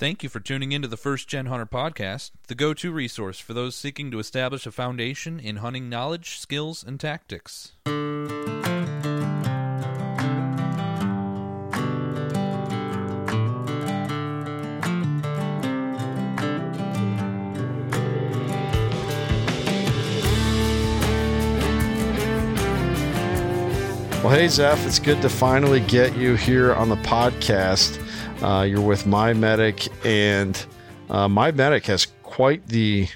Thank you for tuning into the First Gen Hunter podcast, the go to resource for those seeking to establish a foundation in hunting knowledge, skills, and tactics. Well, hey, Zeff, it's good to finally get you here on the podcast. Uh, you're with My Medic, and uh, My Medic has quite the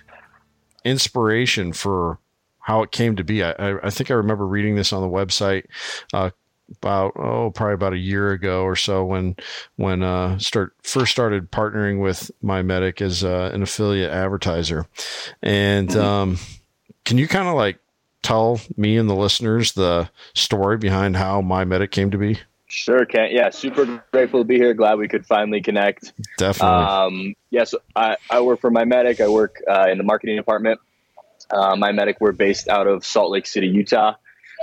inspiration for how it came to be. I, I think I remember reading this on the website uh, about oh probably about a year ago or so when when uh start first started partnering with My Medic as uh, an affiliate advertiser, and mm-hmm. um, can you kind of like tell me and the listeners the story behind how my medic came to be? Sure, Kent. Yeah, super grateful to be here. Glad we could finally connect. Definitely. Um, yes, I, I work for my medic. I work uh, in the marketing department. Uh, my medic, we're based out of Salt Lake City, Utah.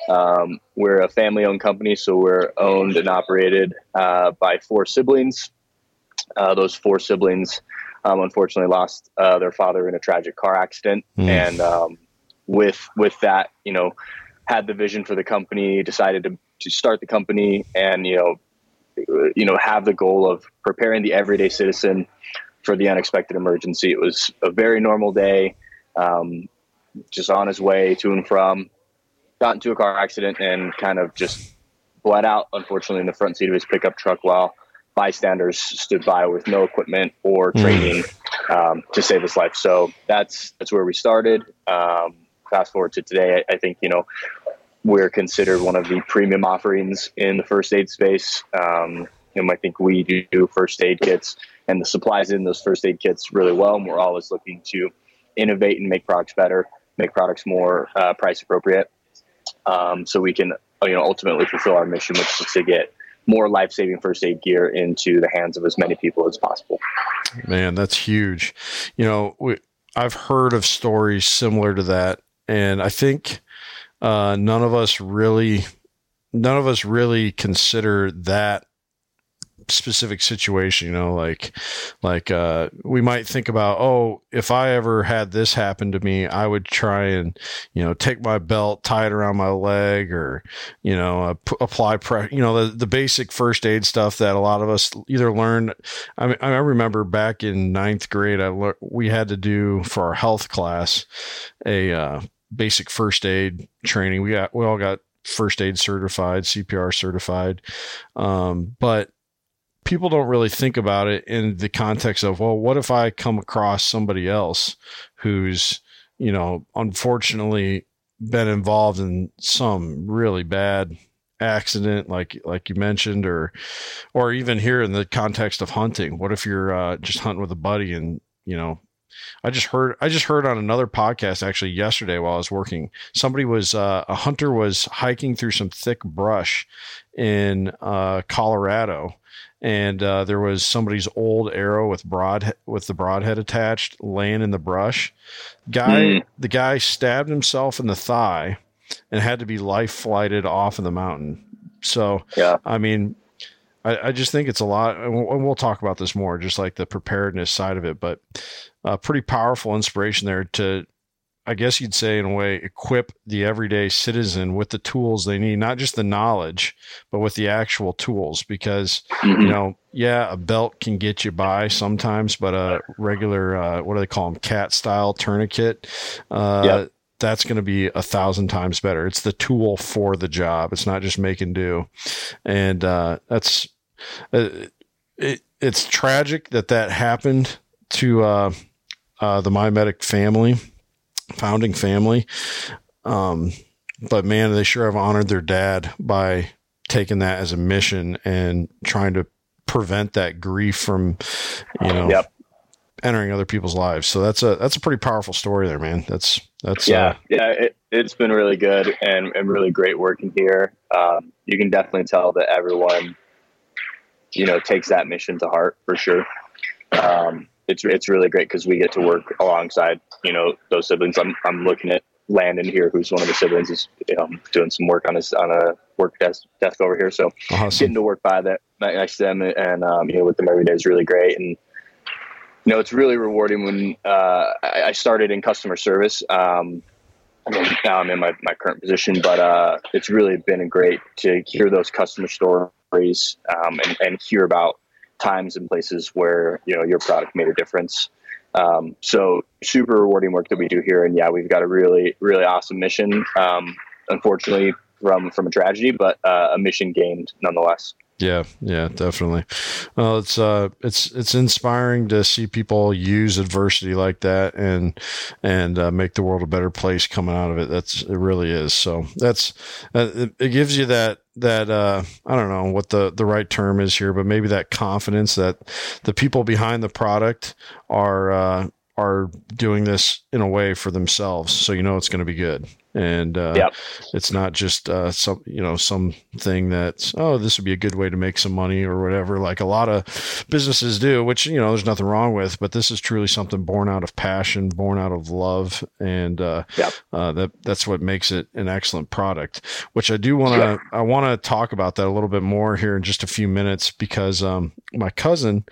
Um, we're a family owned company, so we're owned and operated uh, by four siblings. Uh, those four siblings um, unfortunately lost uh, their father in a tragic car accident. Mm. And um, with with that, you know, had the vision for the company, decided to, to start the company, and you know, you know, have the goal of preparing the everyday citizen for the unexpected emergency. It was a very normal day, um, just on his way to and from, got into a car accident and kind of just bled out, unfortunately, in the front seat of his pickup truck while bystanders stood by with no equipment or hmm. training um, to save his life. So that's that's where we started. Um, fast forward to today, I, I, think you know we're considered one of the premium offerings in the first aid space. Um, and I think we do first aid kits and the supplies in those first aid kits really well. And we're always looking to innovate and make products better, make products more uh, price appropriate, um, so we can you know ultimately fulfill our mission, which is to get more life saving first aid gear into the hands of as many people as possible. Man, that's huge. You know, we, I've heard of stories similar to that and I think uh, none of us really, none of us really consider that specific situation you know like like uh we might think about oh if i ever had this happen to me i would try and you know take my belt tie it around my leg or you know uh, p- apply pressure you know the, the basic first aid stuff that a lot of us either learn. I mean i remember back in ninth grade i le- we had to do for our health class a uh basic first aid training. We got we all got first aid certified, CPR certified, um, but people don't really think about it in the context of well, what if I come across somebody else who's you know unfortunately been involved in some really bad accident like like you mentioned or or even here in the context of hunting what if you're uh, just hunting with a buddy and you know I just heard I just heard on another podcast actually yesterday while I was working. Somebody was uh, a hunter was hiking through some thick brush in uh, Colorado, and uh, there was somebody's old arrow with broad with the broadhead attached laying in the brush. Guy, mm. the guy stabbed himself in the thigh and had to be life flighted off of the mountain. So, yeah, I mean, I, I, just think it's a lot, and we'll, and we'll, talk about this more, just like the preparedness side of it. But a pretty powerful inspiration there to, I guess you'd say, in a way, equip the everyday citizen with the tools they need, not just the knowledge, but with the actual tools. Because mm-hmm. you know, yeah, a belt can get you by sometimes, but a regular, uh, what do they call them, cat style tourniquet. Uh, yep that's going to be a thousand times better. It's the tool for the job. It's not just make and do. And uh, that's uh, it, it's tragic that that happened to uh, the My Medic family, founding family. Um, but man, they sure have honored their dad by taking that as a mission and trying to prevent that grief from, you know, yep. entering other people's lives. So that's a that's a pretty powerful story there, man. That's that's yeah, uh, yeah. It, has been really good and, and really great working here. Um, you can definitely tell that everyone you know takes that mission to heart for sure. Um, it's it's really great because we get to work alongside you know those siblings. I'm I'm looking at Landon here, who's one of the siblings, is you know, doing some work on his on a work desk, desk over here. So awesome. getting to work by that next to them and um, you know with them every day is really great. And you know, it's really rewarding when uh, I, I started in customer service. Um, now I'm in my, my current position, but uh, it's really been great to hear those customer stories um, and, and hear about times and places where you know your product made a difference. Um, so super rewarding work that we do here, and yeah, we've got a really really awesome mission. Um, unfortunately, from from a tragedy, but uh, a mission gained nonetheless. Yeah, yeah, definitely. Well, it's uh, it's it's inspiring to see people use adversity like that and and uh, make the world a better place coming out of it. That's it really is. So that's uh, it, gives you that that uh, I don't know what the the right term is here, but maybe that confidence that the people behind the product are uh, are doing this in a way for themselves, so you know it's going to be good and uh, Yep. it's not just uh, some you know something that's oh this would be a good way to make some money or whatever like a lot of businesses do which you know there's nothing wrong with but this is truly something born out of passion born out of love and uh, Yep. uh, that that's what makes it an excellent product which I do want to Yeah. I want to talk about that a little bit more here in just a few minutes because um, my cousin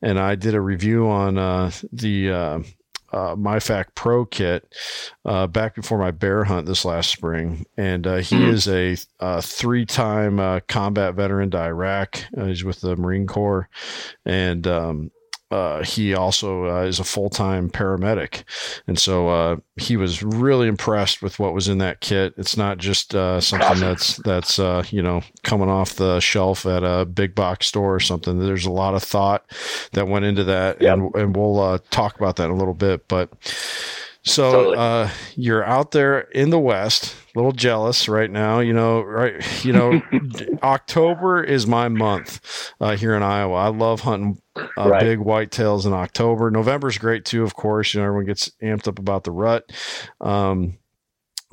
and I did a review on uh, the uh, MyFAK Pro kit uh, back before my bear hunt this last spring, and uh, he Mhm. is a, uh three-time uh, combat veteran to Iraq. Uh, he's with the Marine Corps, and um, uh, he also uh, is a full-time paramedic, and so uh, he was really impressed with what was in that kit. It's not just uh, something that's that's uh, you know coming off the shelf at a big box store or something. There's a lot of thought that went into that, Yep. and and we'll uh, talk about that in a little bit, but. So Totally. uh, you're out there in the West, a little jealous right now. You know, right? You know, October is my month uh, here in Iowa. I love hunting uh, Right. big whitetails in October. November's great too, of course. You know, everyone gets amped up about the rut. Um,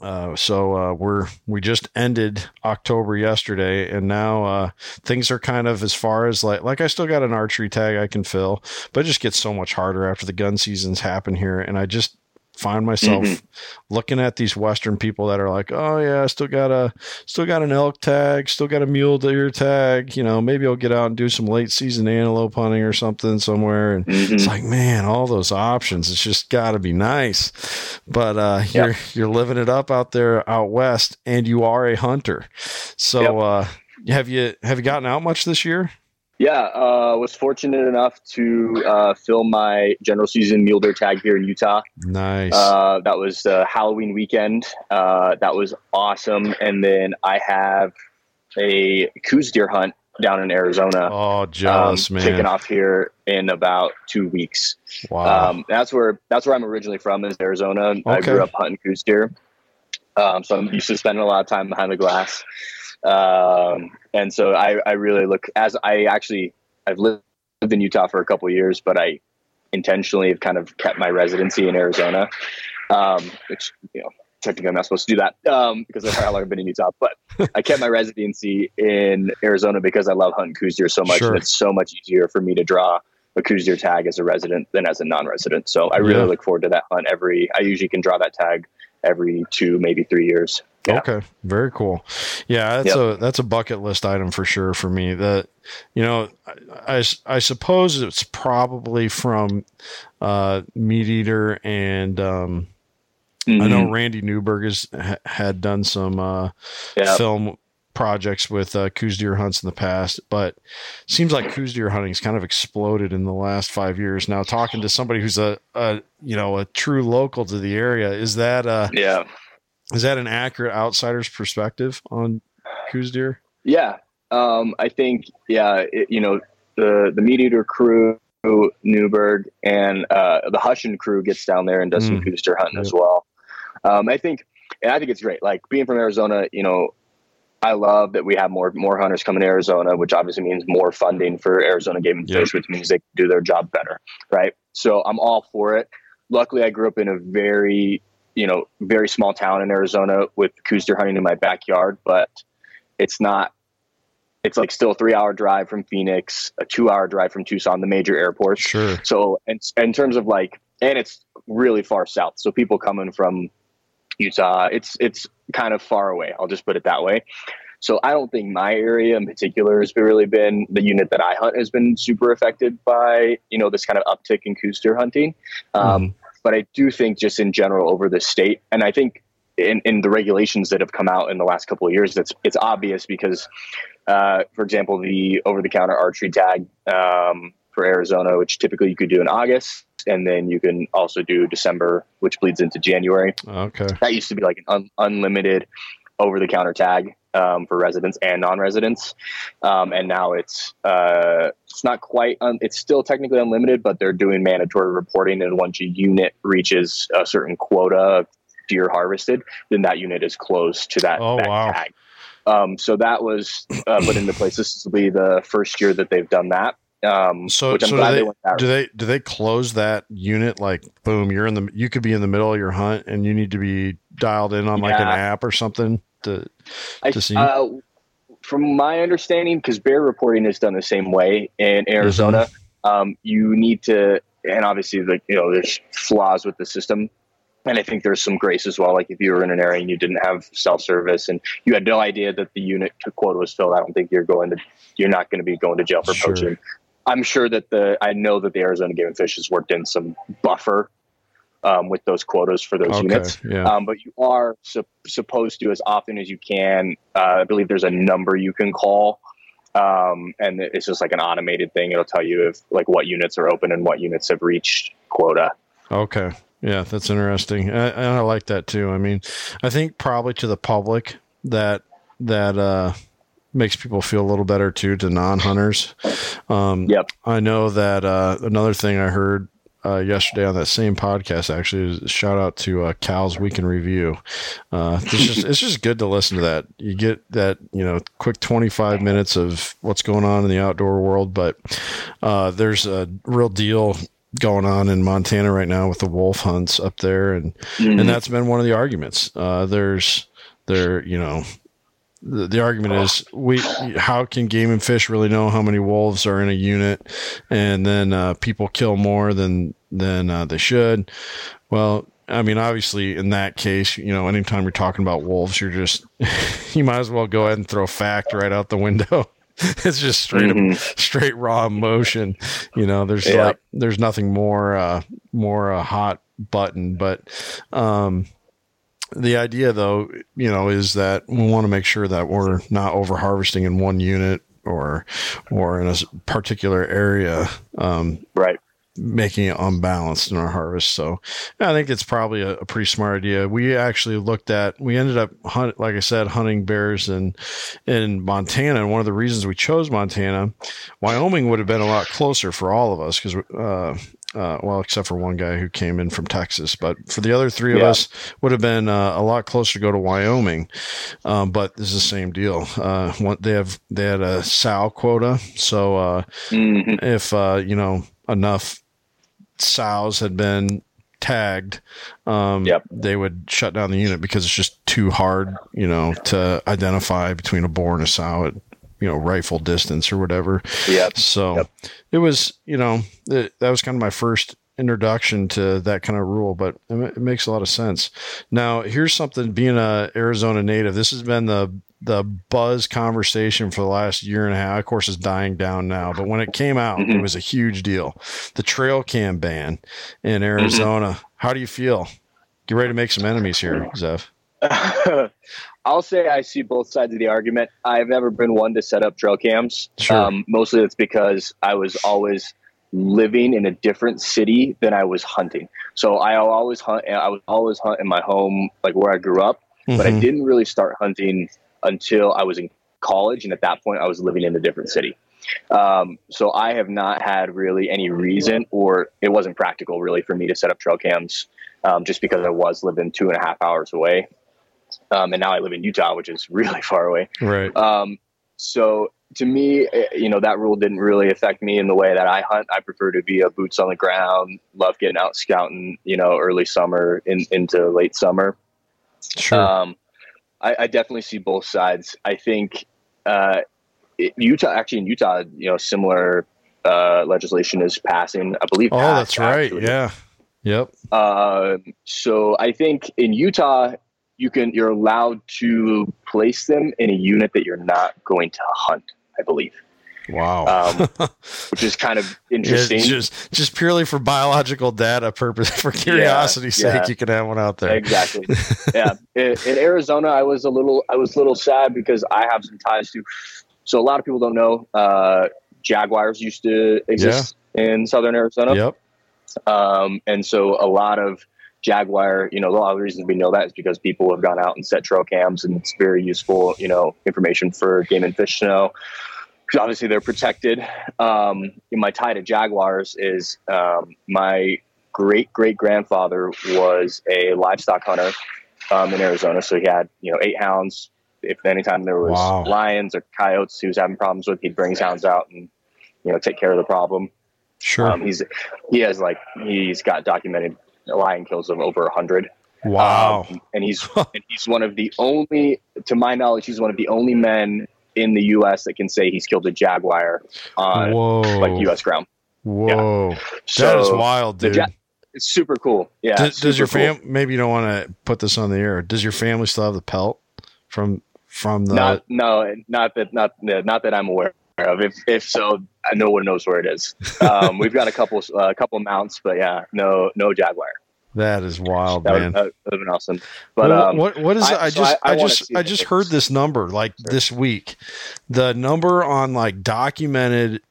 uh, so uh, we're we just ended October yesterday, and now uh, things are kind of as far as like like I still got an archery tag I can fill, but it just gets so much harder after the gun seasons happen here, and I just find myself Mhm. looking at these Western people that are like, oh yeah, I still got a still got an elk tag, still got a mule deer tag, you know, maybe I'll get out and do some late season antelope hunting or something somewhere, and Mhm. it's like man all those options it's just got to be nice but uh Yep. you're you're living it up out there out west and you are a hunter so Yep. uh have you have you gotten out much this year Yeah, uh, was fortunate enough to uh, film my general season mule deer tag here in Utah. nice Uh, that was uh, Halloween weekend. Uh, that was awesome. And then I have a Coues deer hunt down in Arizona. oh jealous um, man Kicking off here in about two weeks. wow Um, that's where that's where I'm originally from is Arizona. I grew up hunting Coues deer, um, so I'm used to spending a lot of time behind the glass. Um, and so I, I really look as I actually I've lived in Utah for a couple of years, but I intentionally have kind of kept my residency in Arizona, um, which you know technically I'm not supposed to do that um, because of how long I've been in Utah. But I kept my residency in Arizona because I love hunting Coues so much, Sure. and it's so much easier for me to draw a Coues tag as a resident than as a non-resident. So I really Yeah. look forward to that hunt every. I usually can draw that tag every two, maybe three years. Yeah. Okay, very cool. Yeah, that's a that's a bucket list item for sure for me. That you know, I, I, I suppose it's probably from uh, Meat Eater and um, I know Mhm. Randy Newberg has ha- had done some uh, Yeah. film projects with uh, Coues deer hunts in the past, but seems like Coues deer hunting's kind of exploded in the last five years. Now, talking to somebody who's a, a you know a true local to the area, is that uh, Yeah. is that an accurate outsider's perspective on Coues deer? Yeah, um, I think yeah, it, you know the the meat eater crew, Newberg, and uh, the Hushin crew gets down there and does some Mm. Coues deer hunting as well. Um, I think, and I think it's great. Like being from Arizona, you know, I love that we have more more hunters coming to Arizona, which obviously means more funding for Arizona Game and Yep. Fish, which means they can do their job better, right? So I'm all for it. Luckily, I grew up in a very you know very small town in Arizona with coos deer hunting in my backyard, but it's not. It's like still a three hour drive from Phoenix, a two hour drive from Tucson, the major airports. Sure. So, in, in terms of like, and it's really far south. So people coming from Utah, it's it's kind of far away. I'll just put it that way. So I don't think my area in particular has really been the unit that I hunt has been super affected by you know this kind of uptick in Coues hunting. Um, Mhm. But I do think just in general over the state, and I think in, in the regulations that have come out in the last couple of years, that's it's obvious because, uh, for example, the over the counter archery tag um, for Arizona, which typically you could do in August, and then you can also do December, which bleeds into January. Okay. That used to be like an un- unlimited over the counter tag um, for residents and non-residents, um, and now it's uh, it's not quite. Un- it's still technically unlimited, but they're doing mandatory reporting, and once a unit reaches a certain quota of deer harvested, then that unit is closed to that, Oh, that wow. tag. Um, so that was uh, put into place. This will be the first year that they've done that. Um, So, so do they they, do they do they close that unit like boom? You're in the you could be in the middle of your hunt and you need to be dialed in on like an app or something to I, see? uh, from my understanding, because bear reporting is done the same way in Arizona, Mm-hmm. um, you need to, and obviously, like you know, there's flaws with the system, and I think there's some grace as well. Like if you were in an area and you didn't have self service and you had no idea that the unit to quota was filled, I don't think you're going to, you're not going to be going to jail for Sure. poaching. I'm sure that the, I know that the Arizona Game and Fish has worked in some buffer um, with those quotas for those okay, units. yeah, Um, but you are sup- supposed to, as often as you can, uh, I believe there's a number you can call. Um, and it's just like an automated thing. It'll tell you if like what units are open and what units have reached quota. okay, yeah, that's interesting. I, and I like that too. I mean, I think probably to the public that that uh, makes people feel a little better too to non-hunters. Um, Yep. I know that uh, another thing I heard uh, yesterday on that same podcast actually is shout out to uh, Cal's Week in Review. Uh, it's just it's just good to listen to that. You get that you know quick twenty five minutes of what's going on in the outdoor world, but uh, there's a real deal going on in Montana right now with the wolf hunts up there, and Mm-hmm. and that's been one of the arguments. Uh, there's there you know the, the argument is we how can game and fish really know how many wolves are in a unit and then uh, people kill more than than uh, they should well i mean obviously in that case you know anytime you're talking about wolves you're just you might as well go ahead and throw fact right out the window it's just straight Mhm. straight raw emotion you know there's Yeah. like there's nothing more uh more uh, hot button but um the idea though you know is that we want to make sure that we're not over harvesting in one unit or or in a particular area um, Right. making it unbalanced in our harvest. So i think it's probably a, a pretty smart idea. We actually looked at we ended up hunt, like i said hunting bears in in montana. And one of the reasons we chose montana wyoming would have been a lot closer for all of us because uh, uh, well, except for one guy who came in from Texas, but for the other three of Yeah. us, would have been uh, a lot closer to go to Wyoming. Um, but this is the same deal. Uh, one, they have they had a sow quota, so uh, Mhm. if uh, you know enough sows had been tagged, um, Yep. they would shut down the unit because it's just too hard, you know, to identify between a boar and a sow at you know rifle distance or whatever. Yeah. So Yep. it was, you know, it, that was kind of my first introduction to that kind of rule, but it, it makes a lot of sense. Now, here's something being a Arizona native, this has been the the buzz conversation for the last year and a half. Of course, is dying down now, but when it came out, it Mhm. was a huge deal. The trail cam ban in Arizona. How do you feel? Get ready to make some enemies here, Zeff. I'll say I see both sides of the argument. I've never been one to set up trail cams. Sure. Um, mostly it's because I was always living in a different city than I was hunting. So I always hunt. I was always hunt in my home, like where I grew up. But I Mhm. didn't really start hunting until I was in college, and at that point, I was living in a different city. Um, so I have not had really any reason, or it wasn't practical really for me to set up trail cams, um, just because I was living two and a half hours away, um, and now I live in Utah, which is really far away. Right. Um, so to me, eh, you know, that rule didn't really affect me in the way that I hunt. I prefer to be a boots on the ground, love getting out scouting, you know, early summer in, into late summer. Sure. Um, I, I definitely see both sides. I think uh, it, Utah, actually in Utah, you know, similar uh, legislation is passing. I believe. oh, passed, that's right. actually. Yeah. Yep. Uh, so I think in Utah, you can you're allowed to place them in a unit that you're not going to hunt. I believe. Wow. Um, which is kind of interesting. Yeah, just just purely for biological data purpose, for curiosity's Yeah, sake, yeah. you can have one out there. Exactly. yeah. In, in Arizona, I was a little I was a little sad because I have some ties to. So a lot of people don't know uh, jaguars used to exist in southern Arizona. Yep. Um, and so a lot of Jaguar, you know, a lot of the reasons we know that is because people have gone out and set trail cams and it's very useful, you know, information for game and fish to know. 'Cause obviously they're protected. Um, my tie to Jaguars is um, my great great grandfather was a livestock hunter um, in Arizona. So he had, you know, eight hounds. If anytime there was Wow. lions or coyotes he was having problems with, he'd bring his hounds out and, you know, take care of the problem. Sure. Um, he's he has like he's got documented lion kills of over a hundred. wow. Um, and he's and he's one of the only, to my knowledge, he's one of the only men in the U.S. that can say he's killed a jaguar on Whoa. like U.S. ground. Whoa. So that is wild, dude. Ja- It's super cool. Yeah. does, does your cool. fam? Maybe you don't want to put this on the air. Does your family still have the pelt from from the? Not no, not that not not that I'm aware of. If if so, no one knows where it is. Um, we've got a couple a couple mounts, but yeah, no no jaguar. that is wild, That would, man. that would have been awesome. But Well, um, what what is I- it? I so just I- I I, just I just heard this number like this week. The number on like documented.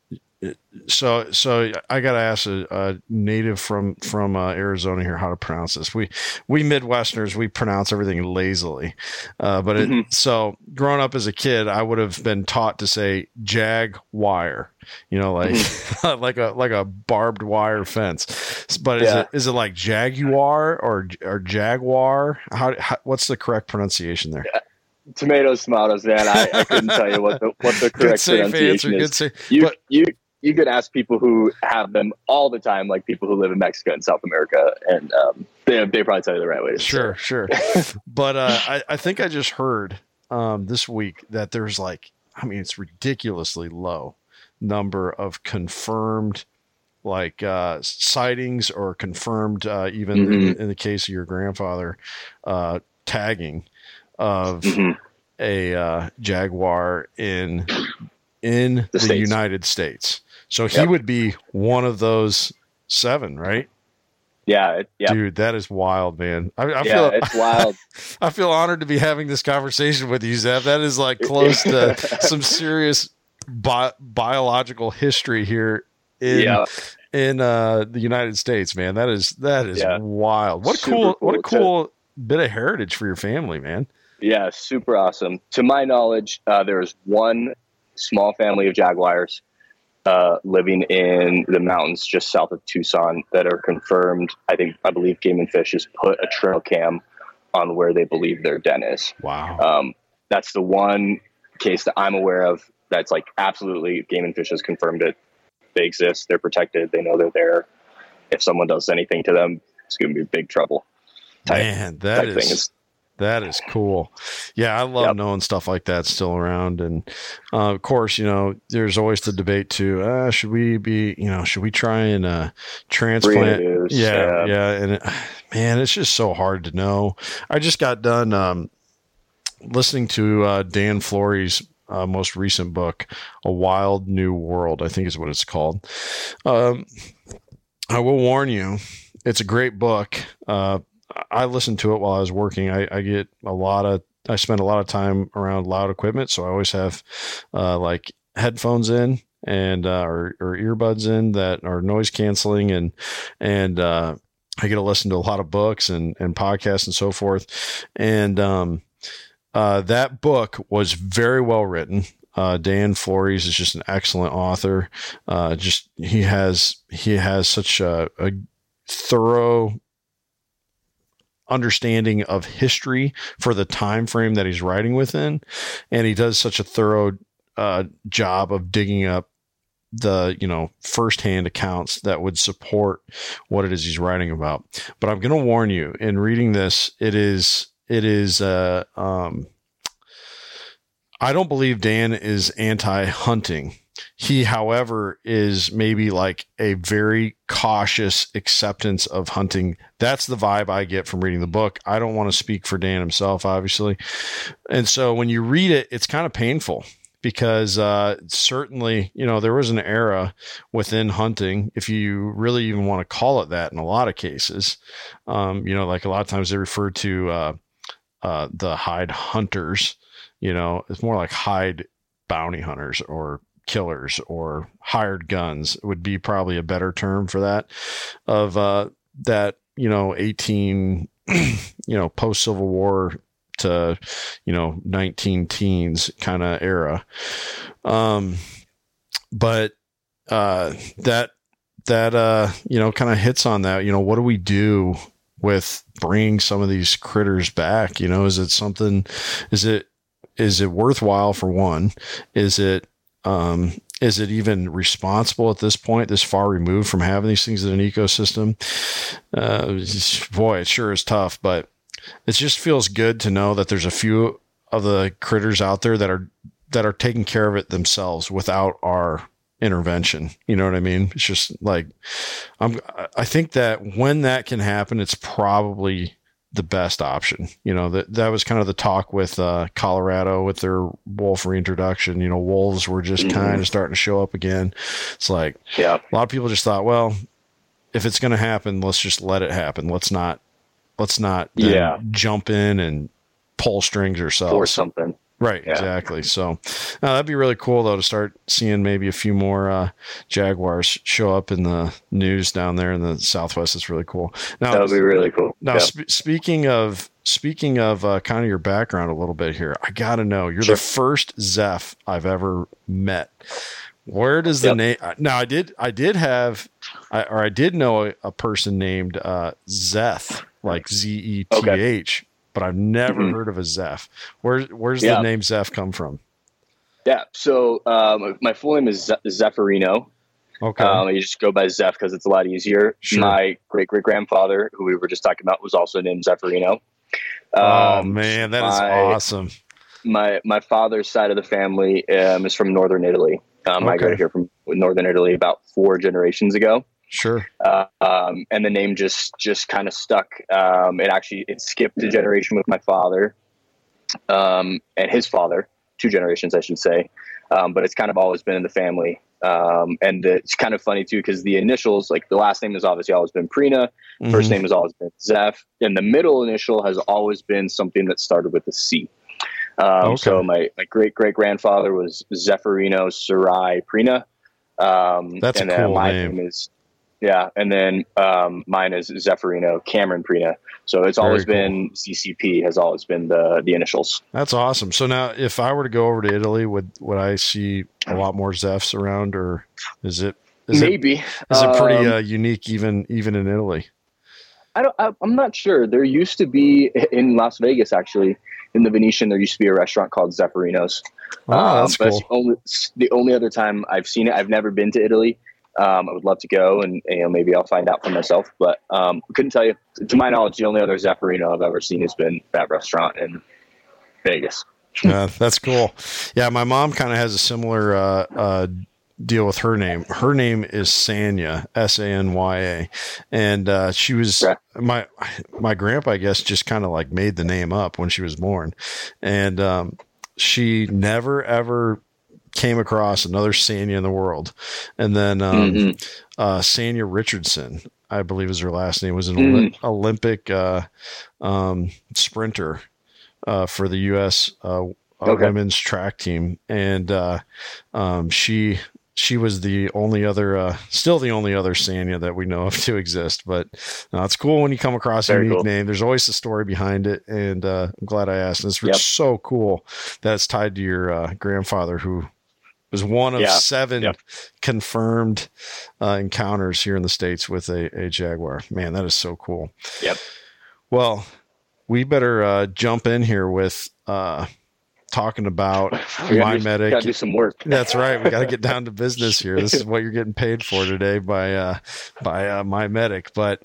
So so I got to ask a, a native from from uh, Arizona here how to pronounce this. We we Midwesterners we pronounce everything lazily, uh, but it, Mhm. so growing up as a kid, I would have been taught to say jag wire. You know, like like a like a barbed wire fence. But is Yeah. it is it like jaguar or or jaguar? How, how what's the correct pronunciation there? tomatoes, tomatoes, man. I, I couldn't tell you what the what the Good correct safe answer. pronunciation Good is. safe. You but- you you could ask people who have them all the time, like people who live in Mexico and South America, and um, they they probably tell you the right way. To say it. Sure, sure. but uh, I, I think I just heard um, this week that there's like, I mean, it's ridiculously low number of confirmed like uh, sightings or confirmed, uh, even in, Mhm. in the case of your grandfather, uh, tagging of Mhm. a uh, jaguar in in the, States. United States. So he Yep. would be one of those seven, right? Yeah, it, yeah, Dude, that is wild, man. I, I yeah. feel It's wild. I feel honored to be having this conversation with you, Zeb. That is like close to some serious bi- biological history here in yeah, in uh, the United States, man. That is that is Yeah. wild. What a Super cool, what a cool. cool bit of heritage for your family, man. yeah. Super awesome. To my knowledge, uh, there is one small family of jaguars uh, living in the mountains just south of Tucson that are confirmed. I think I believe Game and Fish has put a trail cam on where they believe their den is. Wow. Um, that's the one case that I'm aware of that's like absolutely Game and Fish has confirmed it. They exist. They're protected. They know they're there. If someone does anything to them, it's going to be big trouble. Type, man, that type is That is cool. Yeah, I love Yep. knowing stuff like that still around. And uh, of course, you know, there's always the debate too. Uh, should we be, you know, should we try and uh, transplant? Yeah, yeah. yeah. And it, man, it's just so hard to know. I just got done um, listening to uh, Dan Flores' uh, most recent book, A Wild New World, I think is what it's called. Um, I will warn you, it's a great book. Uh, I listened to it while I was working. I, I get a lot of, I spend a lot of time around loud equipment. So I always have uh, like headphones in and, uh, or, or earbuds in that are noise canceling and, and, uh, I get to listen to a lot of books and, and podcasts and so forth. And, um, uh, that book was very well written. Uh, Dan Flores is just an excellent author. Uh, just he has he has such a, a thorough understanding of history for the time frame that he's writing within, and he does such a thorough uh, job of digging up the you know firsthand accounts that would support what it is he's writing about. But I'm going to warn you in reading this, it is it is uh, um, I don't believe Dan is anti hunting. He, however, is maybe like a very cautious acceptance of hunting. That's the vibe I get from reading the book. I don't want to speak for Dan himself, obviously. And so when you read it, it's kind of painful because uh, certainly, you know, there was an era within hunting, if you really even want to call it that in a lot of cases. Um, you know, like a lot of times they refer to uh, uh, the hide hunters, you know, it's more like hide bounty hunters or killers or hired guns would be probably a better term for that. Of uh, that you know 18 you know post civil war to you know 19 teens kind of era. Um but uh that that uh you know kind of hits on that. You know what do we do with bringing some of these critters back? You know is it something is it is it worthwhile for one? Is it um is it even responsible at this point, this far removed from having these things in an ecosystem? Uh, boy, it sure is tough, but it just feels good to know that there's a few of the critters out there that are that are taking care of it themselves without our intervention. You know what I mean? It's just like I'm I think that when that can happen, it's probably the best option. You know, that that was kind of the talk with uh, Colorado with their wolf reintroduction. You know, wolves were just mm-hmm. kind of starting to show up again. It's like yeah. a lot of people just thought, well, if it's going to happen, let's just let it happen. Let's not let's not yeah. jump in and pull strings ourselves or something. Right, yeah. exactly. So uh, that'd be really cool though to start seeing maybe a few more uh, jaguars show up in the news down there in the southwest. It's really cool. Now that would be really cool. Now, yeah. sp- speaking of speaking of uh, kind of your background a little bit here, I gotta know you're sure. the first Zeff I've ever met. Where does the yep. name? Uh, now I did I did have, I, or I did know a, a person named uh, Zeth, like Z E T H but I've never mm-hmm. heard of a Zeff. Where, where's yeah. the name Zeff come from? Yeah, so um, my full name is Zeffirino. Okay. Um, you just go by Zeph because it's a lot easier. Sure. My great great grandfather, who we were just talking about, was also named Zeffirino. Oh, um, oh man, that my, is awesome. My my father's side of the family um, is from northern Italy. Um, okay. Migrated here from northern Italy about four generations ago. Sure. Uh, um, and the name just just kind of stuck. Um, it actually it skipped a generation with my father, um, and his father, two generations, I should say. Um, but it's kind of always been in the family. Um, and it's kind of funny too because the initials, like the last name has obviously always been Prina, mm-hmm. first name has always been Zeff, and the middle initial has always been something that started with a C. Um, okay. So my, my great great grandfather was Zeffirino Sarai Prina. Um, That's and a cool my name. name is yeah, and then um, mine is Zeffirino Cameron Prina. So it's always cool. been CCP has always been the the initials. That's awesome. So now, if I were to go over to Italy, would would I see a lot more Zeffs around, or is it is maybe it, is it pretty um, uh, unique even even in Italy? I don't. I, am not sure. There used to be in Las Vegas actually in the Venetian. There used to be a restaurant called Zeffirino's. Oh, that's um, cool. Only, the only other time I've seen it, I've never been to Italy. Um, I would love to go, and you know maybe I'll find out for myself. But um, couldn't tell you. To my knowledge, the only other Zeffirino I've ever seen has been that restaurant in Vegas. uh, that's cool. Yeah, my mom kind of has a similar uh, uh, deal with her name. Her name is Sanya, S A N Y A, and uh, she was my my grandpa. I guess just kind of like made the name up when she was born, and um, she never ever came across another Sanya in the world. And then um, mm-hmm. uh, Sanya Richardson, I believe is her last name, was an mm. Olympic uh, um, sprinter uh, for the U.S. Uh, uh, okay. women's track team. And uh, um, she she was the only other, uh, still the only other Sanya that we know of to exist. But uh, it's cool when you come across Very a unique cool. name. There's always a story behind it, and uh, I'm glad I asked. And it's yep. so cool that it's tied to your uh, grandfather, who was one of yeah. seven yep. confirmed uh, encounters here in the states with a, a jaguar. Man, that is so cool. Yep. Well, we better uh, jump in here with uh, talking about my medic. Got to do some work. That's right. We got to get down to business here. This is what you're getting paid for today by uh, by uh, my medic. But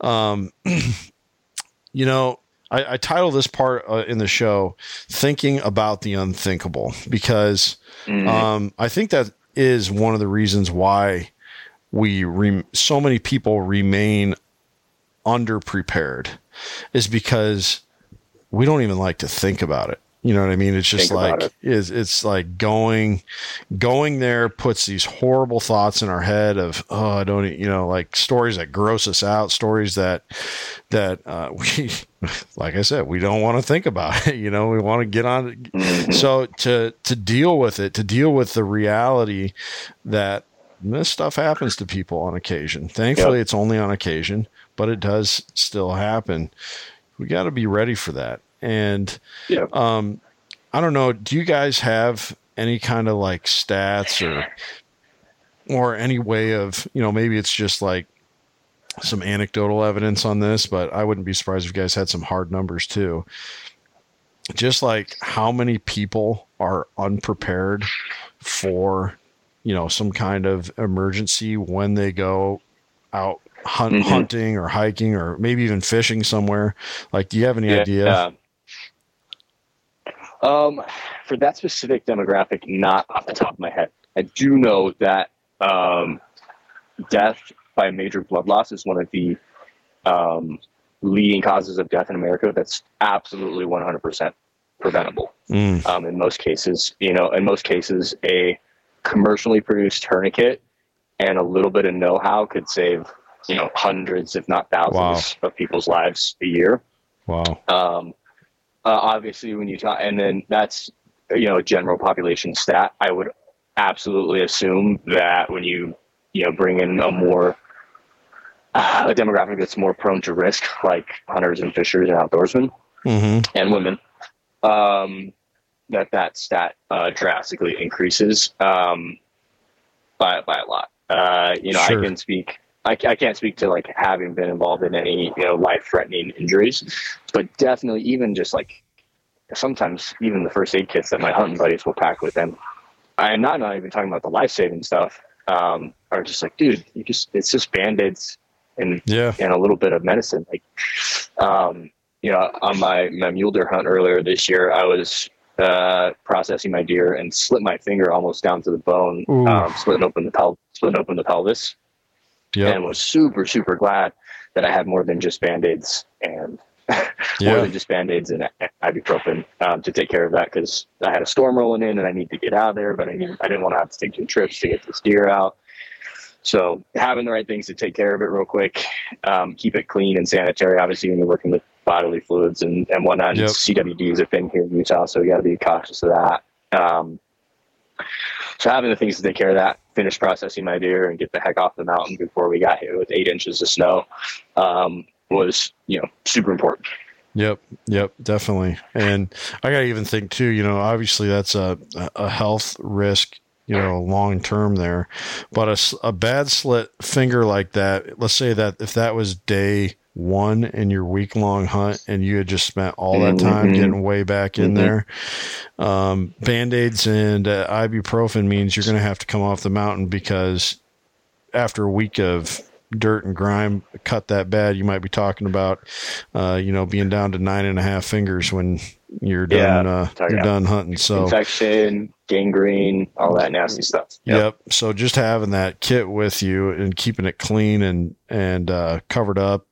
um, you know, I, I title this part uh, in the show "Thinking About the Unthinkable" because mm-hmm. um, I think that is one of the reasons why we re- so many people remain underprepared is because we don't even like to think about it. You know what I mean? It's just Think like it. is it's like going going there puts these horrible thoughts in our head of oh I don't e-" you know like stories that gross us out, stories that that uh, we like I said we don't want to think about it. You know we want to get on. Mhm. So to to deal with it, to deal with the reality that this stuff happens to people on occasion. Thankfully, it's only on occasion, but it does still happen. We got to be ready for that. And Yeah. um, I don't know. Do you guys have any kind of like stats or or any way of you know maybe it's just like some anecdotal evidence on this, but I wouldn't be surprised if you guys had some hard numbers too. Just like how many people are unprepared for you know some kind of emergency when they go out hunt, Mhm. hunting or hiking or maybe even fishing somewhere. Like, do you have any idea? Um, for that specific demographic, not off the top of my head. I do know that um, death by major blood loss is one of the um, leading causes of death in America. That's absolutely 100% preventable. Mm, Um, in most cases, you know, in most cases, a commercially produced tourniquet and a little bit of know-how could save, you know, hundreds, if not thousands, of people's lives a year. wow. Uh, obviously, when you talk, and then that's you know a general population stat. I would absolutely assume that when you you know bring in a more uh, a demographic that's more prone to risk, like hunters and fishers and outdoorsmen hmm and women, um, that that stat uh, drastically increases um, by by a lot. Uh, you know, Sure. I can speak. I, I can't speak to like having been involved in any you know life threatening injuries, but definitely even just like sometimes even the first aid kits that my hunting buddies will pack with them. I'm not not even talking about the life saving stuff. Um, are just like, dude, you just it's just band aids and Yeah. and a little bit of medicine. Like, um, you know, on my, my mule deer hunt earlier this year, I was uh, processing my deer and slit my finger almost down to the bone, um, splitting open the pel- splitting open the pelvis, Yep. and was super super glad that I had more than just band aids and more Yeah. than just band aids and ibuprofen um, to take care of that because I had a storm rolling in and I need to get out of there, but I need, I didn't want to have to take two trips to get this deer out. So having the right things to take care of it real quick, um, keep it clean and sanitary. Obviously, when you're working with bodily fluids and, and whatnot, Yep. CWDs have been here in Utah, so you got to be cautious of that. Um, so having the things to take care of that, finish processing my deer, and get the heck off the mountain before we got hit with eight inches of snow um, was, you know, super important. Yep, yep, definitely. And I got to even think too. You know, obviously that's a a health risk. You know, long term there, but a, a bad slit finger like that. Let's say that if that was day one in your week long hunt, and you had just spent all that time Mhm. getting way back in Mhm. there, um, band aids and uh, ibuprofen means you're going to have to come off the mountain because after a week of dirt and grime cut that bad, you might be talking about, uh, you know, being down to nine and a half fingers when you're done, Yeah, uh, you're done hunting. So, Infection, gangrene, all that nasty stuff. yep. So just having that kit with you and keeping it clean and, and, uh, covered up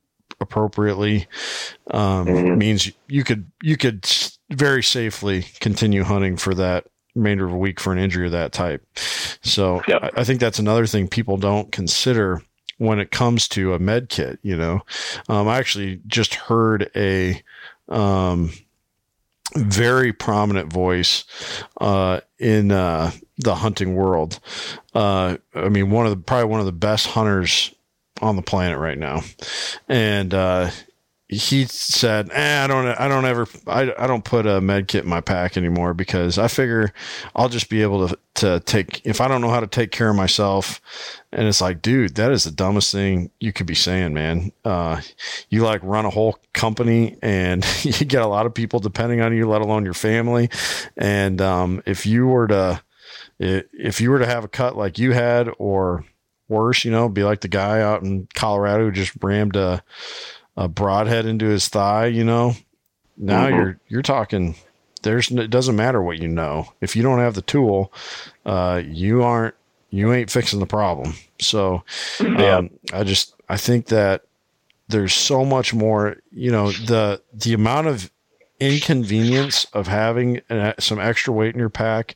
appropriately, um, Mhm. means you could, you could very safely continue hunting for that remainder of a week for an injury of that type. So Yep. I, I think that's another thing people don't consider when it comes to a med kit, you know. Um, I actually just heard a um, very prominent voice uh, in uh, the hunting world. Uh, I mean, one of the probably one of the best hunters on the planet right now, and uh, he said, eh, "I don't, I don't ever, I, I don't put a med kit in my pack anymore because I figure I'll just be able to to take if I don't know how to take care of myself." And it's like, dude, that is the dumbest thing you could be saying, man. Uh, you like run a whole company and you get a lot of people depending on you, let alone your family. And um, if you were to, if you were to have a cut like you had, or worse, you know, be like the guy out in Colorado who just rammed a, a broadhead into his thigh, you know. Now Mhm. you're you're talking. There's it doesn't matter what you know if you don't have the tool, uh, you aren't you ain't fixing the problem. So, Yeah. um, I just I think that there's so much more. You know, the the amount of inconvenience of having uh, some extra weight in your pack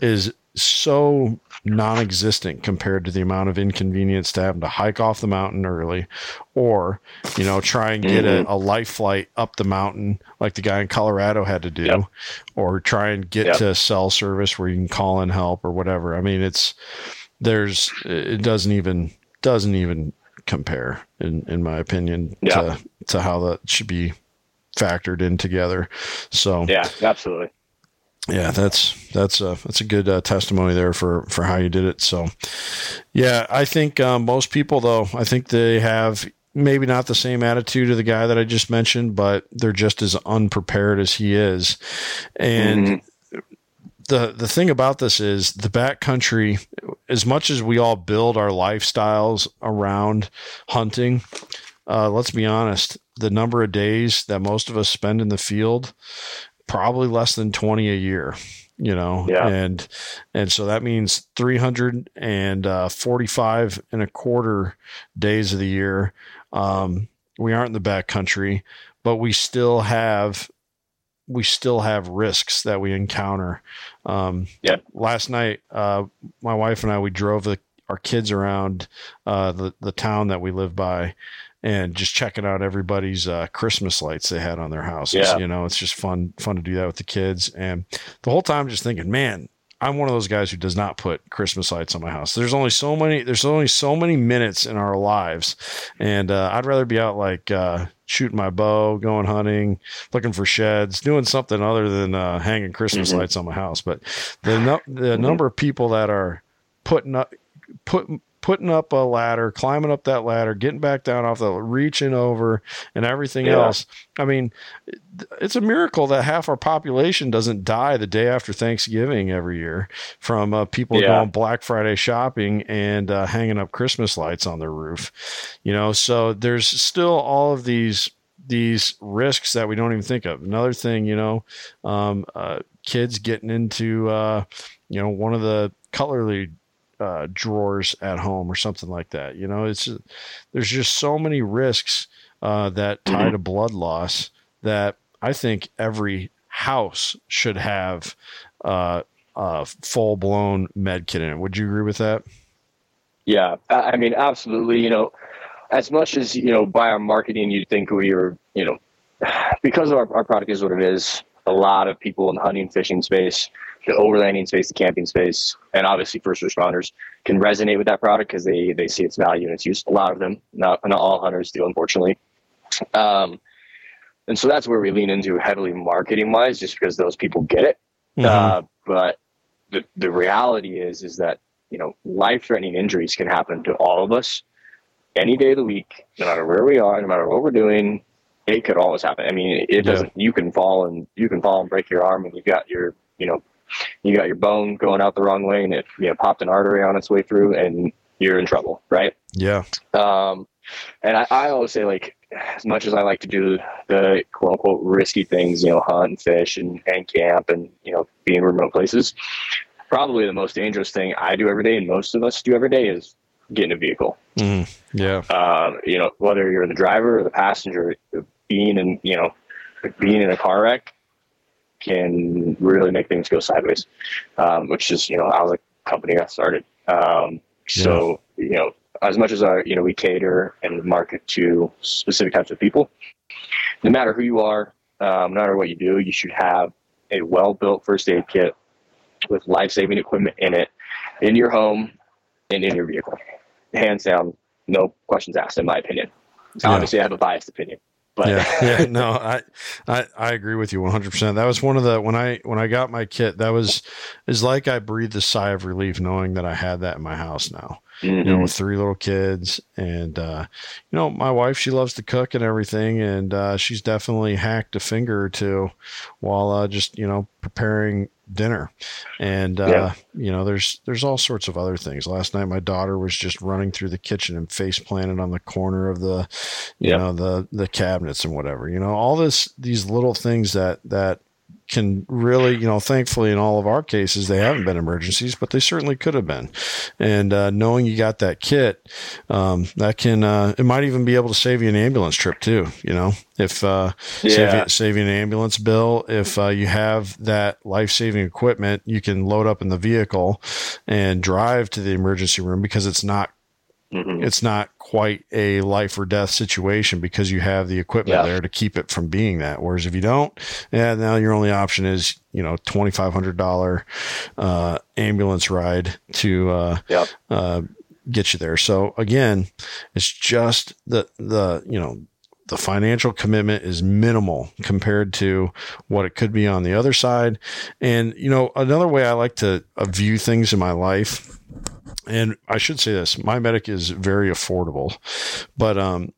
is so non-existent compared to the amount of inconvenience to having to hike off the mountain early or you know try and get a, mm-hmm. a life flight up the mountain like the guy in colorado had to do Yep. or try and get Yep. to cell service where you can call in help or whatever i mean it's there's it doesn't even doesn't even compare in in my opinion Yeah. to to how that should be factored in together so Yeah, absolutely. Yeah, that's that's a that's a good uh, testimony there for for how you did it. So, yeah, I think um, most people though, I think they have maybe not the same attitude of the guy that I just mentioned, but they're just as unprepared as he is. And Mhm. the the thing about this is the backcountry, as much as we all build our lifestyles around hunting, uh, let's be honest, the number of days that most of us spend in the field, probably less than 20 a year, you know, Yeah. and, and so that means 345 and a quarter days of the year. Um, we aren't in the back country, but we still have, we still have risks that we encounter. Um, Yeah. last night, uh, my wife and I, we drove the, our kids around, uh, the, the town that we live by and just checking out everybody's uh, Christmas lights they had on their houses. Yeah. You know, it's just fun, fun to do that with the kids. And the whole time, just thinking, man, I'm one of those guys who does not put Christmas lights on my house. There's only so many. There's only so many minutes in our lives, and uh, I'd rather be out like uh, shooting my bow, going hunting, looking for sheds, doing something other than uh, hanging Christmas Mhm. lights on my house. But the nu- the number of people that are putting up put putting up a ladder, climbing up that ladder, getting back down off the reaching over and everything Yeah. else. I mean, it's a miracle that half our population doesn't die the day after Thanksgiving every year from uh, people Yeah. going Black Friday shopping and uh, hanging up Christmas lights on their roof. You know, so there's still all of these these risks that we don't even think of. Another thing, you know, um, uh, kids getting into uh, you know one of the cutlery uh, drawers at home or something like that. You know, it's there's just so many risks uh, that tie to blood loss that I think every house should have uh, a full blown med kit in it. Would you agree with that? Yeah, I mean, absolutely. You know, as much as you know, by our marketing, you'd think we were, you know, because of our, our product is what it is. A lot of people in the hunting, fishing space, the overlanding space, the camping space, and obviously first responders can resonate with that product because they they see its value and its use. A lot of them, not not all hunters do, unfortunately. Um, and so that's where we lean into heavily marketing wise, just because those people get it. Mm-hmm. Uh, but the the reality is is that you know life threatening injuries can happen to all of us any day of the week, no matter where we are, no matter what we're doing. It could always happen. I mean, it doesn't. You can fall and you can fall and break your arm, and you've got your you know you got your bone going out the wrong way, and it you know popped an artery on its way through, and you're in trouble, right? yeah. Um, and I, I always say, like, as much as I like to do the quote unquote risky things, you know, hunt and fish and, and camp and, you know, be in remote places, probably the most dangerous thing I do every day and most of us do every day is get in a vehicle. Mhm. Yeah. Um, you know, whether you're the driver or the passenger, being in, you know, being in a car wreck can really make things go sideways, um, which is, you know, how the company got started. Um, so, you know, as much as our, you know, we cater and market to specific types of people, no matter who you are, um, no matter what you do, you should have a well-built first aid kit with life-saving equipment in it, in your home and in your vehicle. Hands down, no questions asked, in my opinion. Yeah. Obviously, I have a biased opinion, but yeah, yeah, no, I, I, I agree with you 100. percent That was one of the when I when I got my kit, that was is like I breathed a sigh of relief knowing that I had that in my house now. You know, Mhm. with three little kids, and uh, you know, my wife she loves to cook and everything, and uh, she's definitely hacked a finger or two while uh, just you know preparing dinner, and uh, Yeah. you know, there's there's all sorts of other things. Last night, my daughter was just running through the kitchen and face planted on the corner of the you Yeah. know the the cabinets and whatever you know all this these little things that that can really, you know, thankfully in all of our cases, they haven't been emergencies, but they certainly could have been. And uh, knowing you got that kit, um, that can, uh, it might even be able to save you an ambulance trip too, you know, if, uh, yeah. save, you, an ambulance bill. If uh, you have that life saving equipment, you can load up in the vehicle and drive to the emergency room because it's not Mm-hmm. It's not quite a life or death situation because you have the equipment yeah. there to keep it from being that. Whereas if you don't, yeah, now your only option is you know twenty five hundred dollar uh, ambulance ride to uh, yep. uh, get you there. So again, it's just the the you know the financial commitment is minimal compared to what it could be on the other side. And you know another way I like to uh, view things in my life and I should say this, my medic is very affordable, but, um,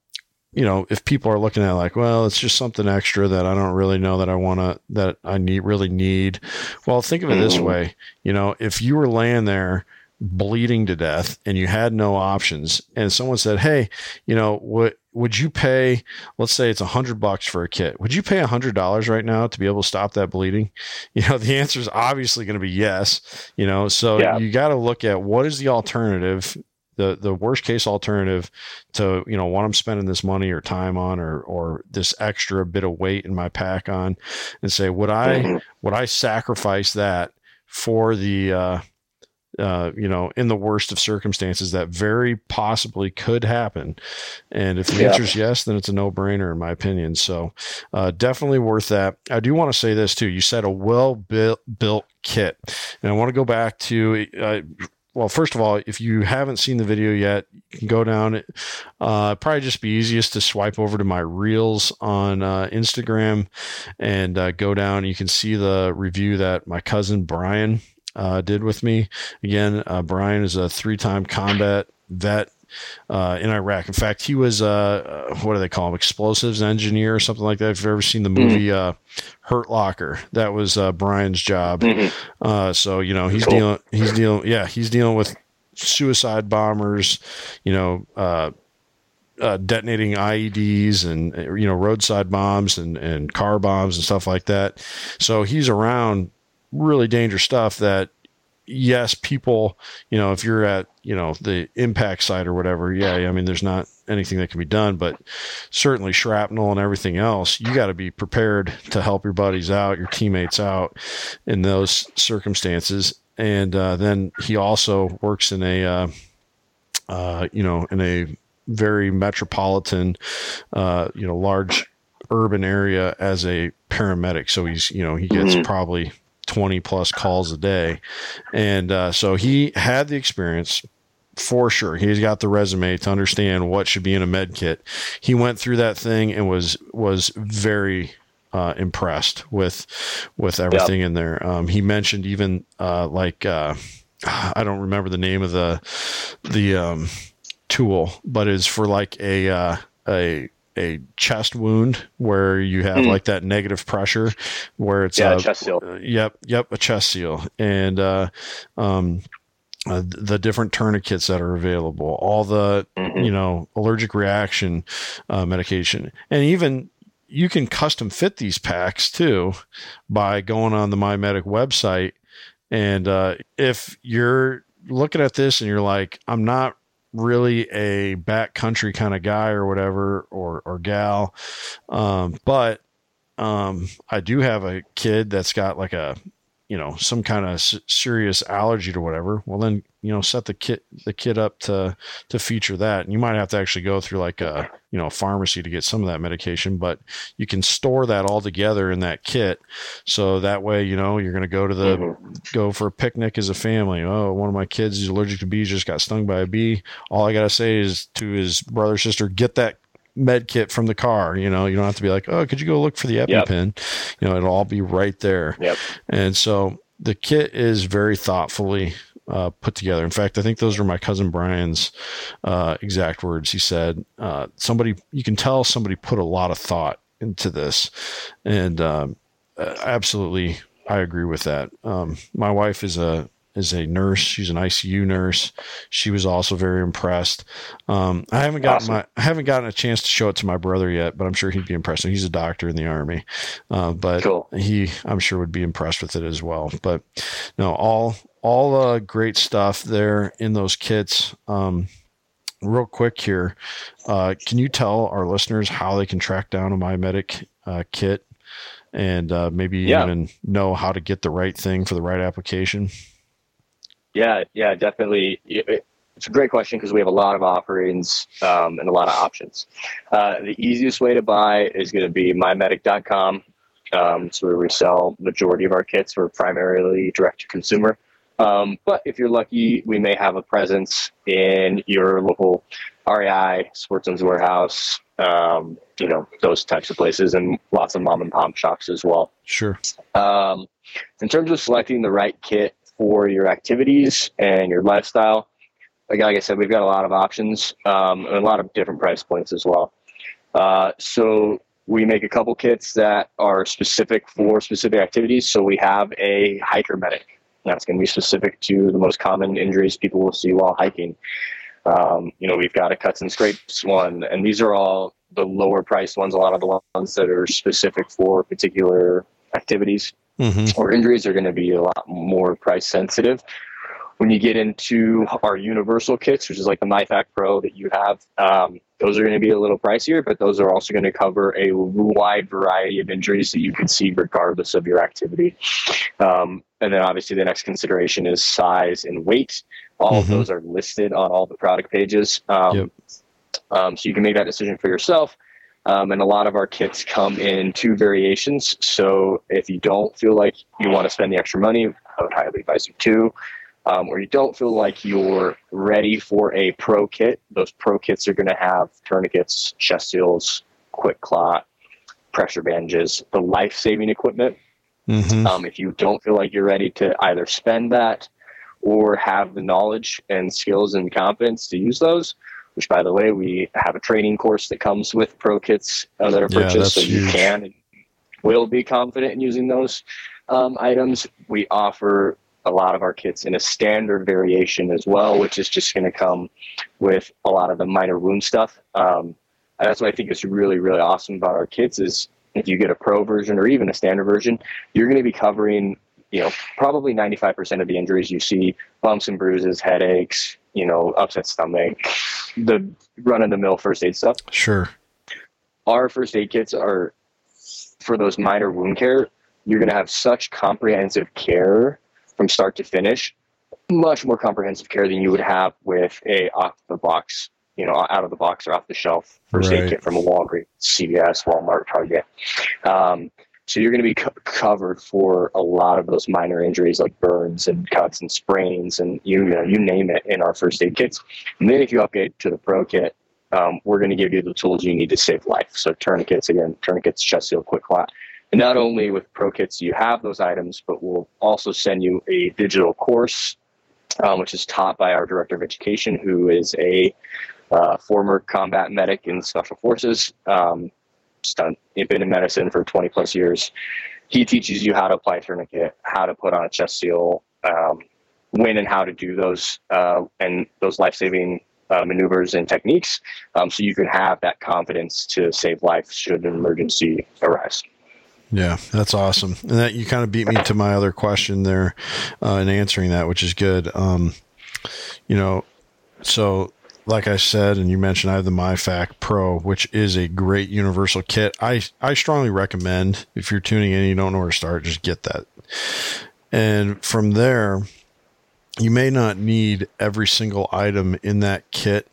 you know, if people are looking at like, well, it's just something extra that I don't really know that I want to, that I need, really need. Well, think of it this mm-hmm. way, you know, if you were laying there bleeding to death and you had no options and someone said, Hey, you know, what, would you pay let's say it's a hundred bucks for a kit would you pay a hundred dollars right now to be able to stop that bleeding you know the answer is obviously going to be yes you know so yeah. you got to look at what is the alternative the the worst case alternative to you know what I'm spending this money or time on or or this extra bit of weight in my pack on and say would I mm-hmm. would I sacrifice that for the uh uh, you know, in the worst of circumstances, that very possibly could happen. And if the yeah. answer is yes, then it's a no brainer, in my opinion. So, uh, definitely worth that. I do want to say this too. You said a well built kit, and I want to go back to. Uh, well, first of all, if you haven't seen the video yet, you can go down. Uh, probably just be easiest to swipe over to my reels on uh, Instagram and uh, go down. You can see the review that my cousin Brian uh, did with me. Again, uh, Brian is a three time combat vet uh, in Iraq. In fact, he was uh, uh, what do they call him? Explosives engineer or something like that. If you've ever seen the mm-hmm. movie mm-hmm. Hurt Locker, that was uh, Brian's job. Mm-hmm. so you know he's cool. dealing. He's dealing. Yeah, he's dealing with suicide bombers. You know. Uh, detonating IEDs and you know roadside bombs and, and car bombs and stuff like that. So he's around really dangerous stuff that yes, people, you know, if you're at, you know, the impact site or whatever, yeah, I mean, there's not anything that can be done, but certainly shrapnel and everything else, you got to be prepared to help your buddies out, your teammates out in those circumstances. And uh, then he also works in a, uh, uh, you know, in a very metropolitan, uh, you know, large urban area as a paramedic. So he's, you know, he gets mm-hmm. probably 20 plus calls a day. And uh, so he had the experience for sure. He's got the resume to understand what should be in a med kit. He went through that thing and was was very uh, impressed with with everything yep. in there. Um, he mentioned even uh, like uh, I don't remember the name of the the um, tool, but it's for like a uh, a a chest wound where you have mm. like that negative pressure where it's yeah, a chest seal. Uh, yep, yep, a chest seal, and uh, um, uh, the different tourniquets that are available, all the mm-hmm. you know allergic reaction uh, medication, and even you can custom fit these packs too by going on the MyMedic website. And uh, if you're looking at this and you're like, I'm not really a backcountry kind of guy or whatever or or gal. Um, but um, I do have a kid that's got like a you know some kind of serious allergy to whatever well then you know set the kit the kit up to to feature that and you might have to actually go through like a you know a pharmacy to get some of that medication but you can store that all together in that kit so that way you know you're going to go to the mm-hmm. go for a picnic as a family oh one of my kids is allergic to bees just got stung by a bee all i got to say is to his brother sister get that med kit from the car. You know, you don't have to be like, oh, could you go look for the EpiPen? Yep. You know, it'll all be right there. Yep. And so the kit is very thoughtfully uh, put together. In fact, I think those are my cousin Brian's uh, exact words. He said, uh, "Somebody, you can tell somebody put a lot of thought into this," and um, absolutely, I agree with that. Um, my wife is a is a nurse. She's an ICU nurse. She was also very impressed. Um, I haven't gotten awesome. my I haven't gotten a chance to show it to my brother yet, but I'm sure he'd be impressed. He's a doctor in the army, uh, but cool. he I'm sure would be impressed with it as well. But no, all all uh, great stuff there in those kits. Um, real quick here, uh, can you tell our listeners how they can track down a MyMedic uh, kit and uh, maybe yeah. even know how to get the right thing for the right application? Yeah, yeah, definitely. It's a great question because we have a lot of offerings um, and a lot of options. Uh, the easiest way to buy is going to be mymedic.com. Um, so where we sell majority of our kits. We're primarily direct to consumer. Um, but if you're lucky, we may have a presence in your local REI, Sportsman's Warehouse, um, you know, those types of places, and lots of mom and pop shops as well. Sure. Um, in terms of selecting the right kit for your activities and your lifestyle, like, like I said, we've got a lot of options um, and a lot of different price points as well. Uh, so we make a couple kits that are specific for specific activities. So we have a hiker medic that's going to be specific to the most common injuries people will see while hiking. Um, you know, we've got a cuts and scrapes one, and these are all the lower priced ones. A lot of the ones that are specific for particular activities mm-hmm. or injuries are going to be a lot more price sensitive. When you get into our universal kits, which is like the MyFAK Pro that you have, um, those are going to be a little pricier, but those are also going to cover a wide variety of injuries that you could see regardless of your activity. Um, and then obviously the next consideration is size and weight. All mm-hmm. of those are listed on all the product pages. Um, yep. um, so you can make that decision for yourself. Um, and a lot of our kits come in two variations. So if you don't feel like you want to spend the extra money, I would highly advise you to um, or you don't feel like you're ready for a pro kit, those pro kits are going to have tourniquets, chest seals, quick clot, pressure bandages, the life saving equipment. Mm-hmm. Um, if you don't feel like you're ready to either spend that or have the knowledge and skills and confidence to use those, which by the way, we have a training course that comes with pro kits uh, that are purchased, yeah, so huge. you can and will be confident in using those um, items. We offer a lot of our kits in a standard variation as well, which is just going to come with a lot of the minor wound stuff. Um, and that's what I think is really, really awesome about our kits is if you get a pro version or even a standard version, you're going to be covering, you know, probably 95% of the injuries you see, bumps and bruises, headaches, you know, upset stomach, the run of the mill first aid stuff. Sure. Our first aid kits are for those minor wound care. You're going to have such comprehensive care from start to finish, much more comprehensive care than you would have with a off the box, you know, out of the box or off the shelf first right. aid kit from a Walgreens, CVS, Walmart, Target. Um, so you're going to be co- covered for a lot of those minor injuries like burns and cuts and sprains and you, you know you name it in our first aid kits. And then if you upgrade to the pro kit, um, we're going to give you the tools you need to save life. So tourniquets again, tourniquets, chest seal, quick clot. And not only with Pro Kits you have those items, but we'll also send you a digital course, um, which is taught by our director of education, who is a uh, former combat medic in special forces. Um, done, been in medicine for 20 plus years. He teaches you how to apply tourniquet, how to put on a chest seal, um, when and how to do those, uh, and those life saving uh, maneuvers and techniques, um, so you can have that confidence to save life should an emergency arise. Yeah, that's awesome. And that you kind of beat me to my other question there uh, in answering that, which is good. Um, you know, so like I said, and you mentioned, I have the MyFAK Pro, which is a great universal kit. I, I strongly recommend if you're tuning in, and you don't know where to start, just get that. And from there, you may not need every single item in that kit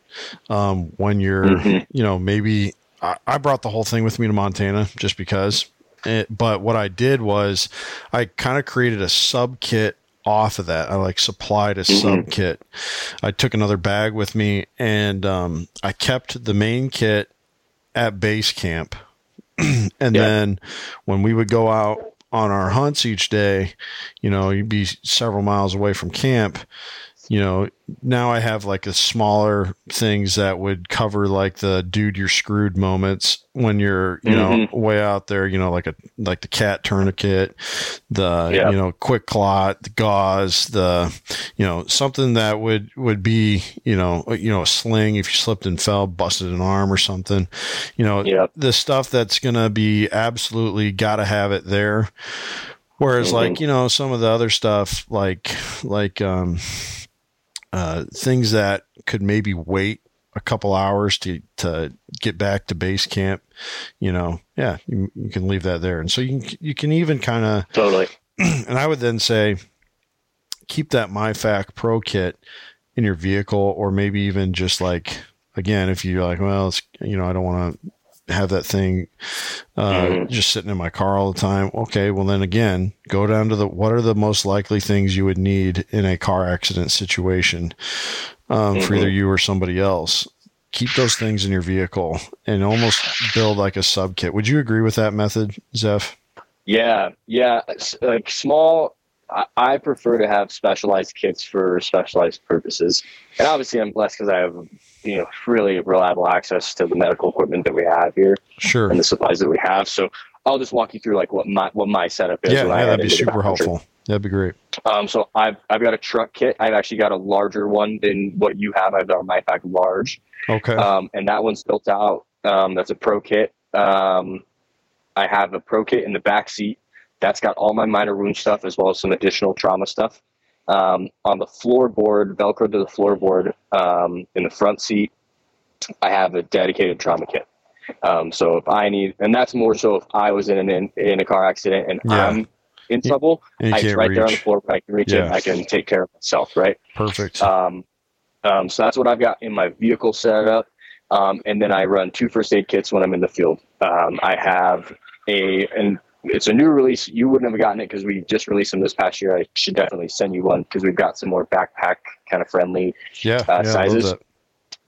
um, when you're, mm-hmm. you know, maybe I, I brought the whole thing with me to Montana just because it, but what I did was I kind of created a sub kit off of that. I like supplied a mm-hmm. sub kit. I took another bag with me and um, I kept the main kit at base camp. and yeah. then when we would go out on our hunts each day, you know, you'd be several miles away from camp. You know, now I have like a smaller things that would cover like the dude you're screwed moments when you're, you Mhm. know, way out there, you know, like a like the cat tourniquet, the Yeah. you know, quick clot, the gauze, the you know, something that would would be, you know, you know, a sling if you slipped and fell, busted an arm or something. You know, the stuff that's going to be absolutely got to have it there. Whereas Mhm. like, you know, some of the other stuff like like um uh things that could maybe wait a couple hours to to get back to base camp, you know. Yeah, you, you can leave that there. And so you can you can even kind of Totally. and I would then say keep that MyFAK Pro kit in your vehicle, or maybe even just like again, if you're like, well, it's you know, I don't want to have that thing uh, Mhm. just sitting in my car all the time. Okay, well then again, go down to the what are the most likely things you would need in a car accident situation um, for Mhm. either you or somebody else. Keep those things in your vehicle and almost build like a sub kit. Would you agree with that method, Zeff? Yeah, yeah. Like small, I, I prefer to have specialized kits for specialized purposes. And obviously, I'm blessed because I have, you know, really reliable access to the medical equipment that we have here Sure. and the supplies that we have. So I'll just walk you through like what my what my setup is. Yeah, yeah, that'd be super helpful. That'd be great. Um, so I've I've got a truck kit. I've actually got a larger one than what you have. I've got a MyFAK large. Okay. um, and that one's built out. Um, that's a pro kit. Um, I have a pro kit in the back seat. That's got all my minor wound stuff as well as some additional trauma stuff. Um, on the floorboard, Velcro to the floorboard um, in the front seat, I have a dedicated trauma kit. Um, so if I need, and that's more so if I was in an in, in a car accident and Yeah. I'm in trouble, I, it's right there on the reach. floor. I can reach it. I can take care of myself. Right. Perfect. Um, um, so that's what I've got in my vehicle set up. Um, and then I run two first aid kits when I'm in the field. Um, I have a, and it's a new release. You wouldn't have gotten it because we just released them this past year. I should definitely send you one because we've got some more backpack kind of friendly. yeah. uh, yeah, sizes.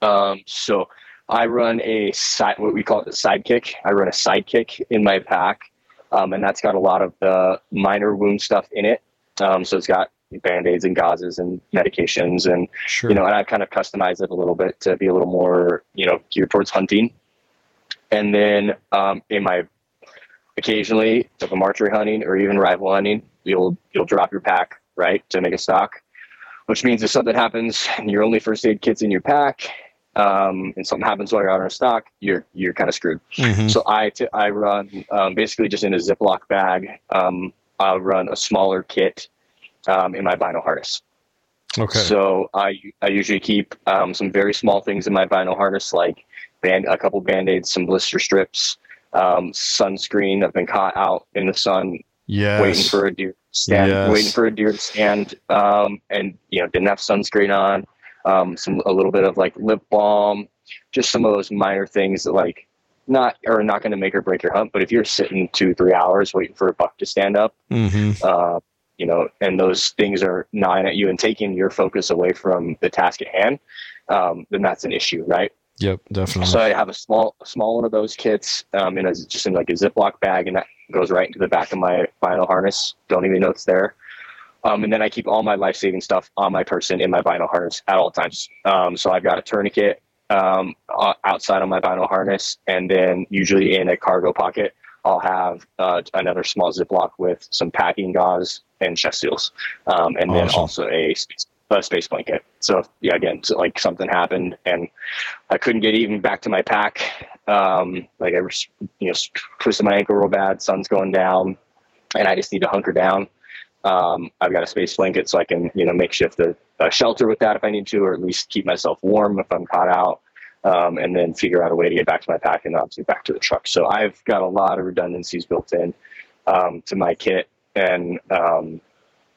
Um, so I run a side, what we call it, a sidekick. I run a sidekick in my pack. Um, and that's got a lot of the minor wound stuff in it. Um, so it's got band-aids and gauzes and medications and Sure. you know, and I've kind of customized it a little bit to be a little more, you know, geared towards hunting. And then um, in my occasionally, if I'm archery hunting or even rifle hunting, you'll you'll drop your pack right to make a stalk, which means if something happens and your only first aid kit's in your pack, um, and something happens while you're out on a stalk, you're you're kind of screwed. Mhm. So I t- I run um, basically just in a Ziploc bag. Um, I'll run a smaller kit um, in my bino harness. Okay. So I I usually keep um, some very small things in my bino harness, like band a couple band aids, some blister strips, um, sunscreen. I've been caught out in the sun yes. waiting for a deer to stand, Yes. waiting for a deer to stand, um, and you know didn't have sunscreen on. Um, some a little bit of like lip balm, just some of those minor things that like not are not going to make or break your hunt. But if you're sitting two three hours waiting for a buck to stand up, Mhm. uh, you know, and those things are gnawing at you and taking your focus away from the task at hand, um, then that's an issue, right? Yep. Definitely. So I have a small, small one of those kits um, in a, just in like a Ziploc bag, and that goes right into the back of my bino harness. Don't even know it's there. Um, and then I keep all my life saving stuff on my person in my bino harness at all times. Um, so I've got a tourniquet um, outside on my bino harness, and then usually in a cargo pocket, I'll have uh, another small Ziploc with some packing gauze and chest seals, um, and then also a space, a space blanket. So yeah, again, so like something happened and I couldn't get even back to my pack. Um, like I was, you know, twisted my ankle real bad. Sun's going down, and I just need to hunker down. Um, I've got a space blanket, so I can, you know, makeshift a, a shelter with that if I need to, or at least keep myself warm if I'm caught out. Um, and then figure out a way to get back to my pack and obviously back to the truck. So I've got a lot of redundancies built in um, to my kit, and um,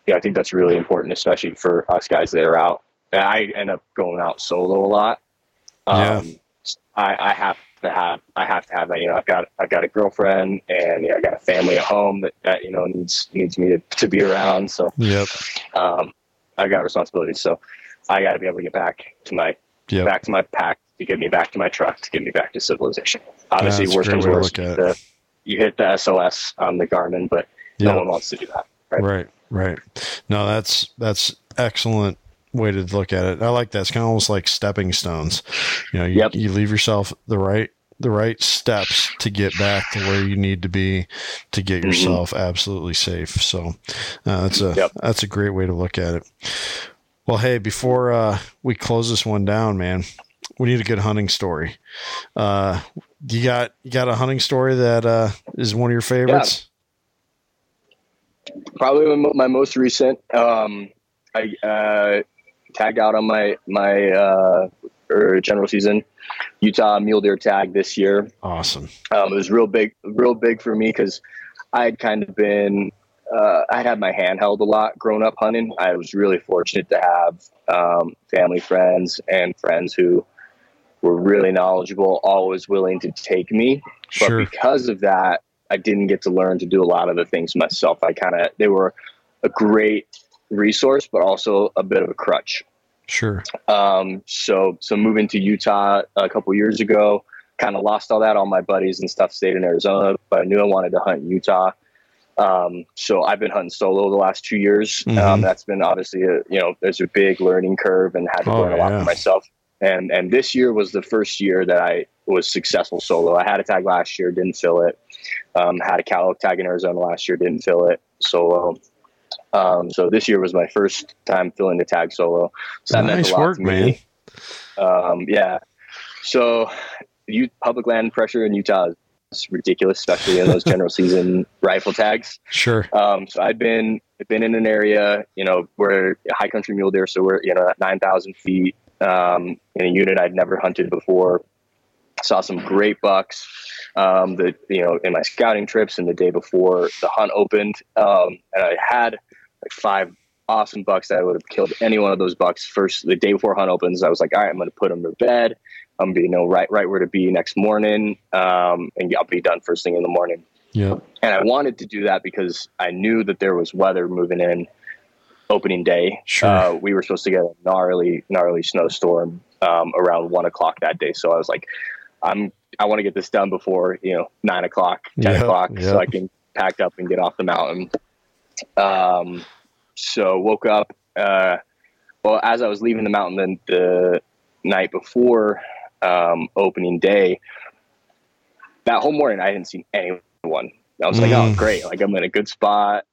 yeah, I think that's really important, especially for us guys that are out. And I end up going out solo a lot. Yeah. Um, I, I have to have I have to have that. You know, I've got I've got a girlfriend and you know, I got a family at home that, that you know needs needs me to, to be around. So Yep. um, I got responsibilities. So I got to be able to get back to my Yep. back to my pack to get me back to my truck to get me back to civilization. Obviously, That's worst comes worst. You hit, the, you hit the SOS on the Garmin, but no one wants to do that. Right. Right. Right. No, that's that's excellent way to look at it. I like that. It's kind of almost like stepping stones. You know, you, Yep. you leave yourself the right the right steps to get back to where you need to be to get Mhm. yourself absolutely safe. So uh, that's a Yep. that's a great way to look at it. Well, hey, before uh, we close this one down, man, we need a good hunting story. Uh, you got you got a hunting story that uh, is one of your favorites? Probably my, my most recent. Um, I uh, tagged out on my my uh, or general season Utah mule deer tag this year. Awesome. Um, it was real big, real big for me because I had kind of been, uh, I'd had my hand held a lot growing up hunting. I was really fortunate to have um, family, friends, and friends who were really knowledgeable, always willing to take me. But Sure. because of that, I didn't get to learn to do a lot of the things myself. I kind of, they were a great resource, but also a bit of a crutch. Sure. Um, so so moving to Utah a couple years ago, kind of lost all that. All my buddies and stuff stayed in Arizona, but I knew I wanted to hunt in Utah. Um, so I've been hunting solo the last two years. Mhm. Um, that's been obviously a you know there's a big learning curve and had to Oh, learn a lot yeah. for myself. And and this year was the first year that I was successful solo. I had a tag last year, didn't fill it. Um, had a cattle tag in Arizona last year, didn't fill it solo. Um, so this year was my first time filling the tag solo. So that meant a lot work, to me. man. Um, yeah. So, you, public land pressure in Utah is ridiculous, especially in those general season rifle tags. Sure. Um, so I've been been in an area, you know, where high country mule deer, so we're you know at nine thousand feet um, in a unit I'd never hunted before. Saw some great bucks. Um, the you know in my scouting trips and the day before the hunt opened, um, and I had like five awesome bucks that I would have killed any one of those bucks first the day before hunt opens. I was like, all right, I'm going to put them to bed. I'm going to know right right where to be next morning, um, and I'll be done first thing in the morning. Yep. And I wanted to do that because I knew that there was weather moving in opening day. Sure. Uh, we were supposed to get a gnarly, gnarly snowstorm um, around one o'clock that day. So I was like, I'm, I want to get this done before, you know, nine o'clock, 10 Yep, o'clock yep. so I can pack up and get off the mountain. Um, so woke up, uh, well, as I was leaving the mountain then the night before um, opening day, that whole morning I hadn't seen anyone. I was like, Mm. oh, great. Like I'm in a good spot.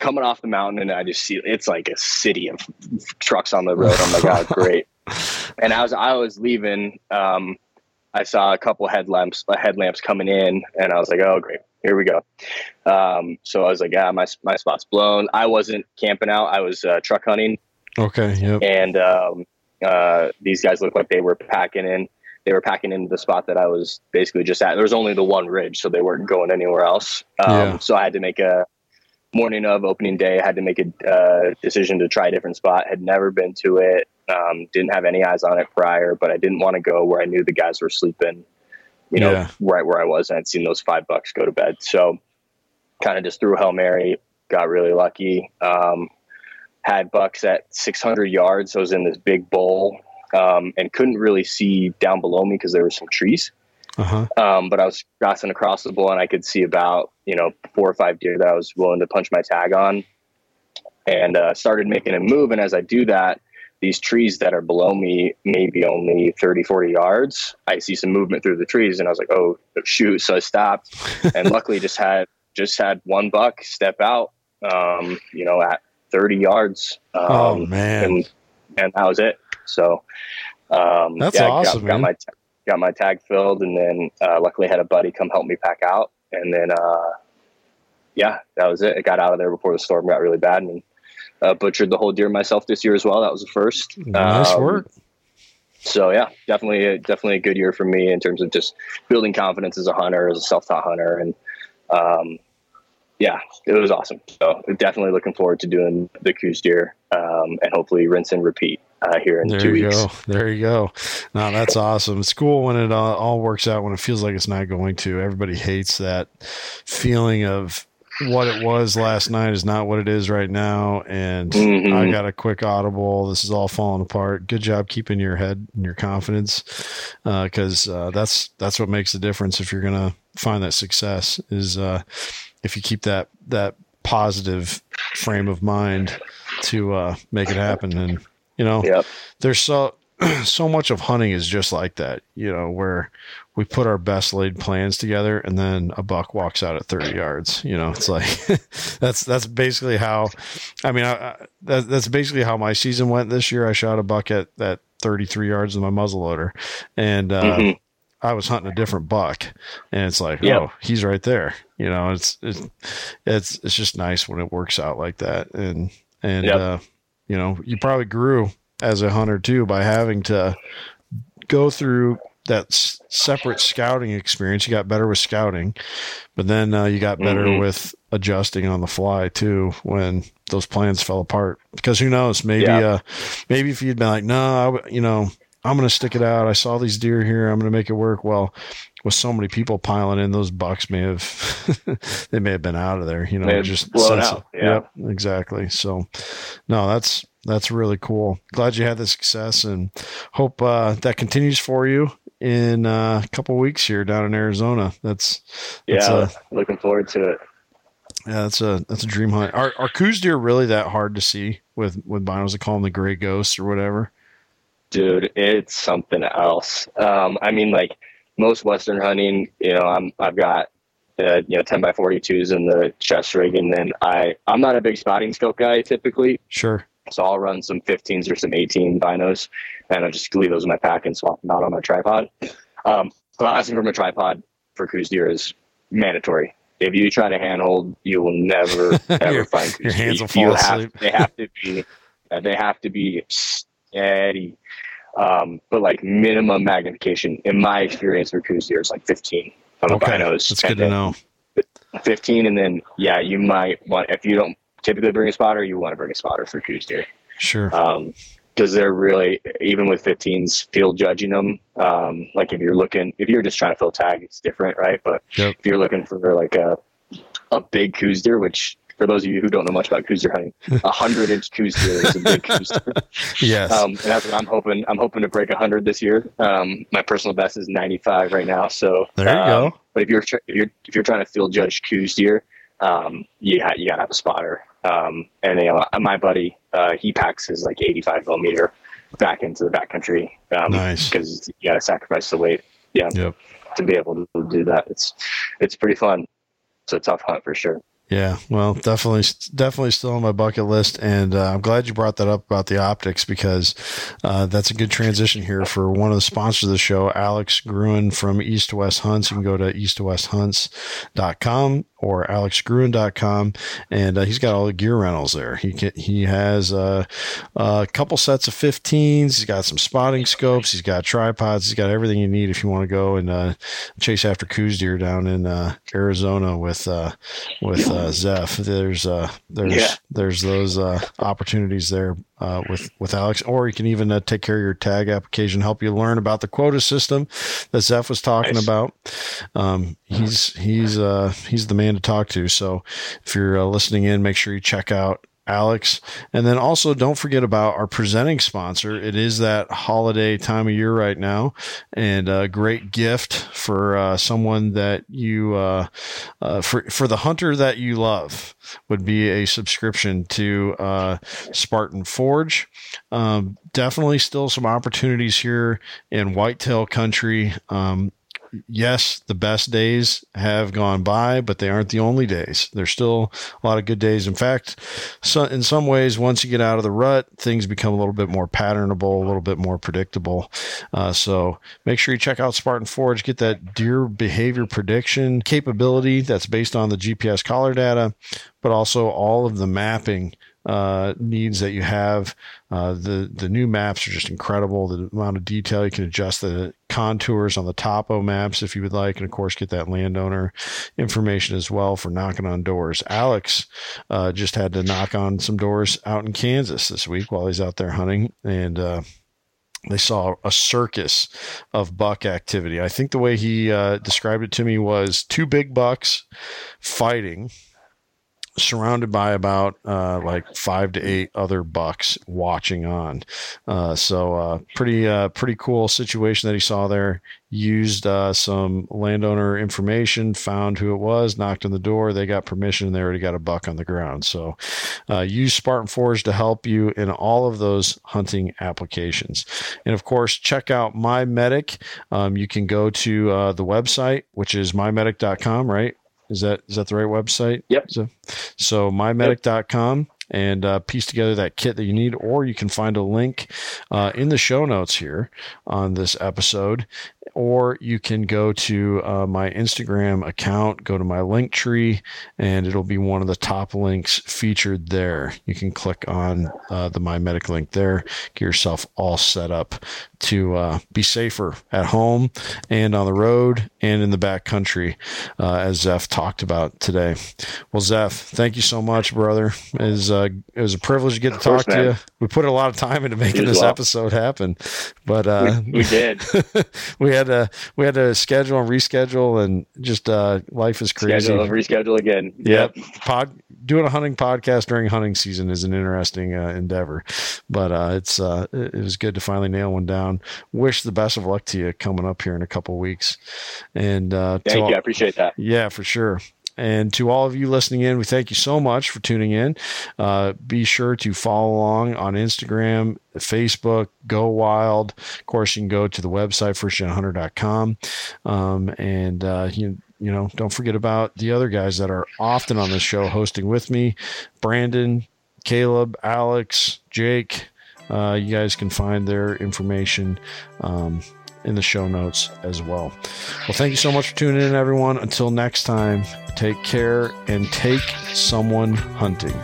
Coming off the mountain, and I just see it's like a city of trucks on the road. I'm like, oh, great. And as I was leaving, um, I saw a couple headlamps, uh, headlamps coming in, and I was like, oh, great, here we go. Um, so I was like, yeah, my my spot's blown. I wasn't camping out; I was uh, truck hunting, Okay. Yep. and um, uh, these guys looked like they were packing in. They were packing into the spot that I was basically just at. There was only the one ridge, so they weren't going anywhere else. Um, Yeah. So I had to make a morning of opening day. I had to make a uh, decision to try a different spot. Had never been to it. Um, didn't have any eyes on it prior, but I didn't want to go where I knew the guys were sleeping. You know, Yeah. right where I was, and I'd seen those five bucks go to bed. So, kind of just threw a hail mary. Got really lucky. Um, had bucks at 600 yards. So I was in this big bowl um, and couldn't really see down below me because there were some trees. Uh huh. Um, but I was crossing across the bowl and I could see about, you know, four or five deer that I was willing to punch my tag on and uh, started making a move. And as I do that, these trees that are below me, maybe only 30, 40 yards, I see some movement through the trees and I was like, oh, shoot. So I stopped and luckily just had, just had one buck step out, um, you know, at 30 yards. Um, oh man. and and that was it. So um, That's yeah, awesome, Got, got my got my tag filled, and then uh, luckily had a buddy come help me pack out, and then uh, yeah, that was it. It got out of there before the storm got really bad, and uh, butchered the whole deer myself this year as well. That was the first. nice Um, work. So yeah, definitely, definitely a good year for me in terms of just building confidence as a hunter, as a self-taught hunter, and um, yeah, it was awesome. So definitely looking forward to doing the Coues deer um, and hopefully rinse and repeat uh, here in There two you weeks. go. There you go. No, that's awesome. It's cool when it all, all works out when it feels like it's not going to. Everybody hates that feeling of what it was last night is not what it is right now. And Mhm. I got a quick audible. This is all falling apart. Good job keeping your head and your confidence, because uh, that's that's what makes the difference. If you're gonna find that success, is uh, if you keep that that positive frame of mind to uh, make it happen. And You know, Yep. there's so so much of hunting is just like that. You know, where we put our best laid plans together, and then a buck walks out at 30 yards. You know, it's like that's that's basically how. I mean, I, I, that, that's basically how my season went this year. I shot a buck at at 33 yards with my muzzleloader, and uh, Mhm. I was hunting a different buck, and it's like, Yep. oh, he's right there. You know, it's it's it's it's just nice when it works out like that, and and Yep. uh, you know, you probably grew as a hunter too by having to go through that separate scouting experience. You got better with scouting, but then uh, you got better Mhm. with adjusting on the fly too when those plans fell apart. Because who knows? Maybe Yeah. uh, maybe if you'd been like, no, I you know, I'm going to stick it out. I saw these deer here. I'm going to make it work. Well, with so many people piling in, those bucks may have they may have been out of there. You know, just blown out, yeah. Yep, exactly. So, no, that's that's really cool. Glad you had the success, and hope uh, that continues for you in uh, a couple weeks here down in Arizona. That's that's Yeah. a, looking forward to it. yeah, that's a that's a dream hunt. Are are Coues deer really that hard to see with with binos? They call them the gray ghosts or whatever. Dude, it's something else. Um, I mean, like most Western hunting, you know, I'm I've got uh, you know 10 by 42s in the chest rig, and then I I'm not a big spotting scope guy typically, Sure. So I'll run some 15s or some 18 binos, and I just leave those in my pack and swap them out on my tripod. Um, glassing from a tripod for Coues deer is mandatory. If you try to handhold, you will never ever Your- find Coues your deer. hands will You fall have- They have to be. uh, they have to be steady. Um, but like minimum magnification, in my experience for Coues deer, is like 15 on the Okay, binos. that's good to know. 15, and then yeah, you might want if you don't typically bring a spotter, you want to bring a spotter for Coues deer Sure. because they're really even with 15s field judging them um, like if you're looking if you're just trying to fill tag it's different right but Yep. if you're looking for like a a big Coues deer which for those of you who don't know much about Coues deer hunting a hundred inch Coues deer is a big Coues deer yes. um, and that's what i'm hoping i'm hoping to break 100 this year um, my personal best is 95 right now so there you um, go. but if you're if you're if you're trying to field judge Coues deer, um, you ha- you gotta have a spotter. Um, and you know, my buddy, uh, he packs his like 85 millimeter back into the backcountry. Um, Nice. Because you gotta sacrifice the weight. Yeah. Yep. To be able to do that, it's it's pretty fun. It's a tough hunt for sure. Yeah, well, definitely, definitely still on my bucket list, and uh, I'm glad you brought that up about the optics because uh, that's a good transition here for one of the sponsors of the show, Alex Gruen from East2West Hunts. You can go to east2westhunts.com or alexgruen.com, and uh, he's got all the gear rentals there. He can, he has uh, a couple sets of 15s. He's got some spotting scopes. He's got tripods. He's got everything you need if you want to go and uh, chase after Coues deer down in uh, Arizona with uh, with uh, Zeff. There's uh, there's Yeah. there's those uh, opportunities there uh, with with Alex, or you can even uh, take care of your tag application, help you learn about the quota system that Zeff was talking Nice. about. Um, he's he's uh, he's the man to talk to. So if you're uh, listening in, make sure you check out. Alex. And then also don't forget about our presenting sponsor. It is that holiday time of year right now and a great gift for uh, someone that you, uh, uh, for, for the hunter that you love would be a subscription to uh, Spartan Forge. Um, definitely still some opportunities here in whitetail country. Um, yes, the best days have gone by, but they aren't the only days. There's still a lot of good days. In fact, so in some ways, once you get out of the rut, things become a little bit more patternable, a little bit more predictable. Uh, so make sure you check out Spartan Forge, get that deer behavior prediction capability that's based on the GPS collar data, but also all of the mapping uh, needs that you have. Uh, the the new maps are just incredible. The amount of detail you can adjust the contours on the topo maps if you would like, and of course get that landowner information as well for knocking on doors. Alex uh, just had to knock on some doors out in Kansas this week while he's out there hunting, and uh, they saw a circus of buck activity. I think the way he uh, described it to me was two big bucks fighting surrounded by about uh, like five to eight other bucks watching on. Uh, so uh, pretty uh, pretty cool situation that he saw there. Used uh, some landowner information, found who it was, knocked on the door. They got permission. and They already got a buck on the ground. So uh, use Spartan Forge to help you in all of those hunting applications. And of course, check out My Medic. Um, you can go to uh, the website, which is mymedic.com, right? Is that is that the right website? Yep. So, so mymedic.com and uh, piece together that kit that you need, or you can find a link uh, in the show notes here on this episode, or you can go to uh, my Instagram account, go to my link tree, and it'll be one of the top links featured there. You can click on uh, the My Medic link there, get yourself all set up to uh, be safer at home and on the road and in the back country, uh, as Zeff talked about today. Well, Zeff, thank you so much, brother. It was, uh, it was a privilege to get to course, talk to man. you. We put a lot of time into making this well. episode happen, but uh, we, we did. we had to we had to schedule and reschedule, and just uh, life is crazy. Schedule and reschedule again. Yep. Pod doing a hunting podcast during hunting season is an interesting uh, endeavor, but uh, it's uh, it was good to finally nail one down. Wish the best of luck to you coming up here in a couple weeks, and uh, Thank all- you. I appreciate that. yeah, for sure. And to all of you listening in, we thank you so much for tuning in. Uh, be sure to follow along on Instagram, Facebook, Go Wild. Of course, you can go to the website, firstgenhunter.com. Um, and, uh, you, you know, don't forget about the other guys that are often on the show hosting with me Brandon, Caleb, Alex, Jake. Uh, you guys can find their information um, in the show notes as well. Well, thank you so much for tuning in, everyone. Until next time, take care and take someone hunting.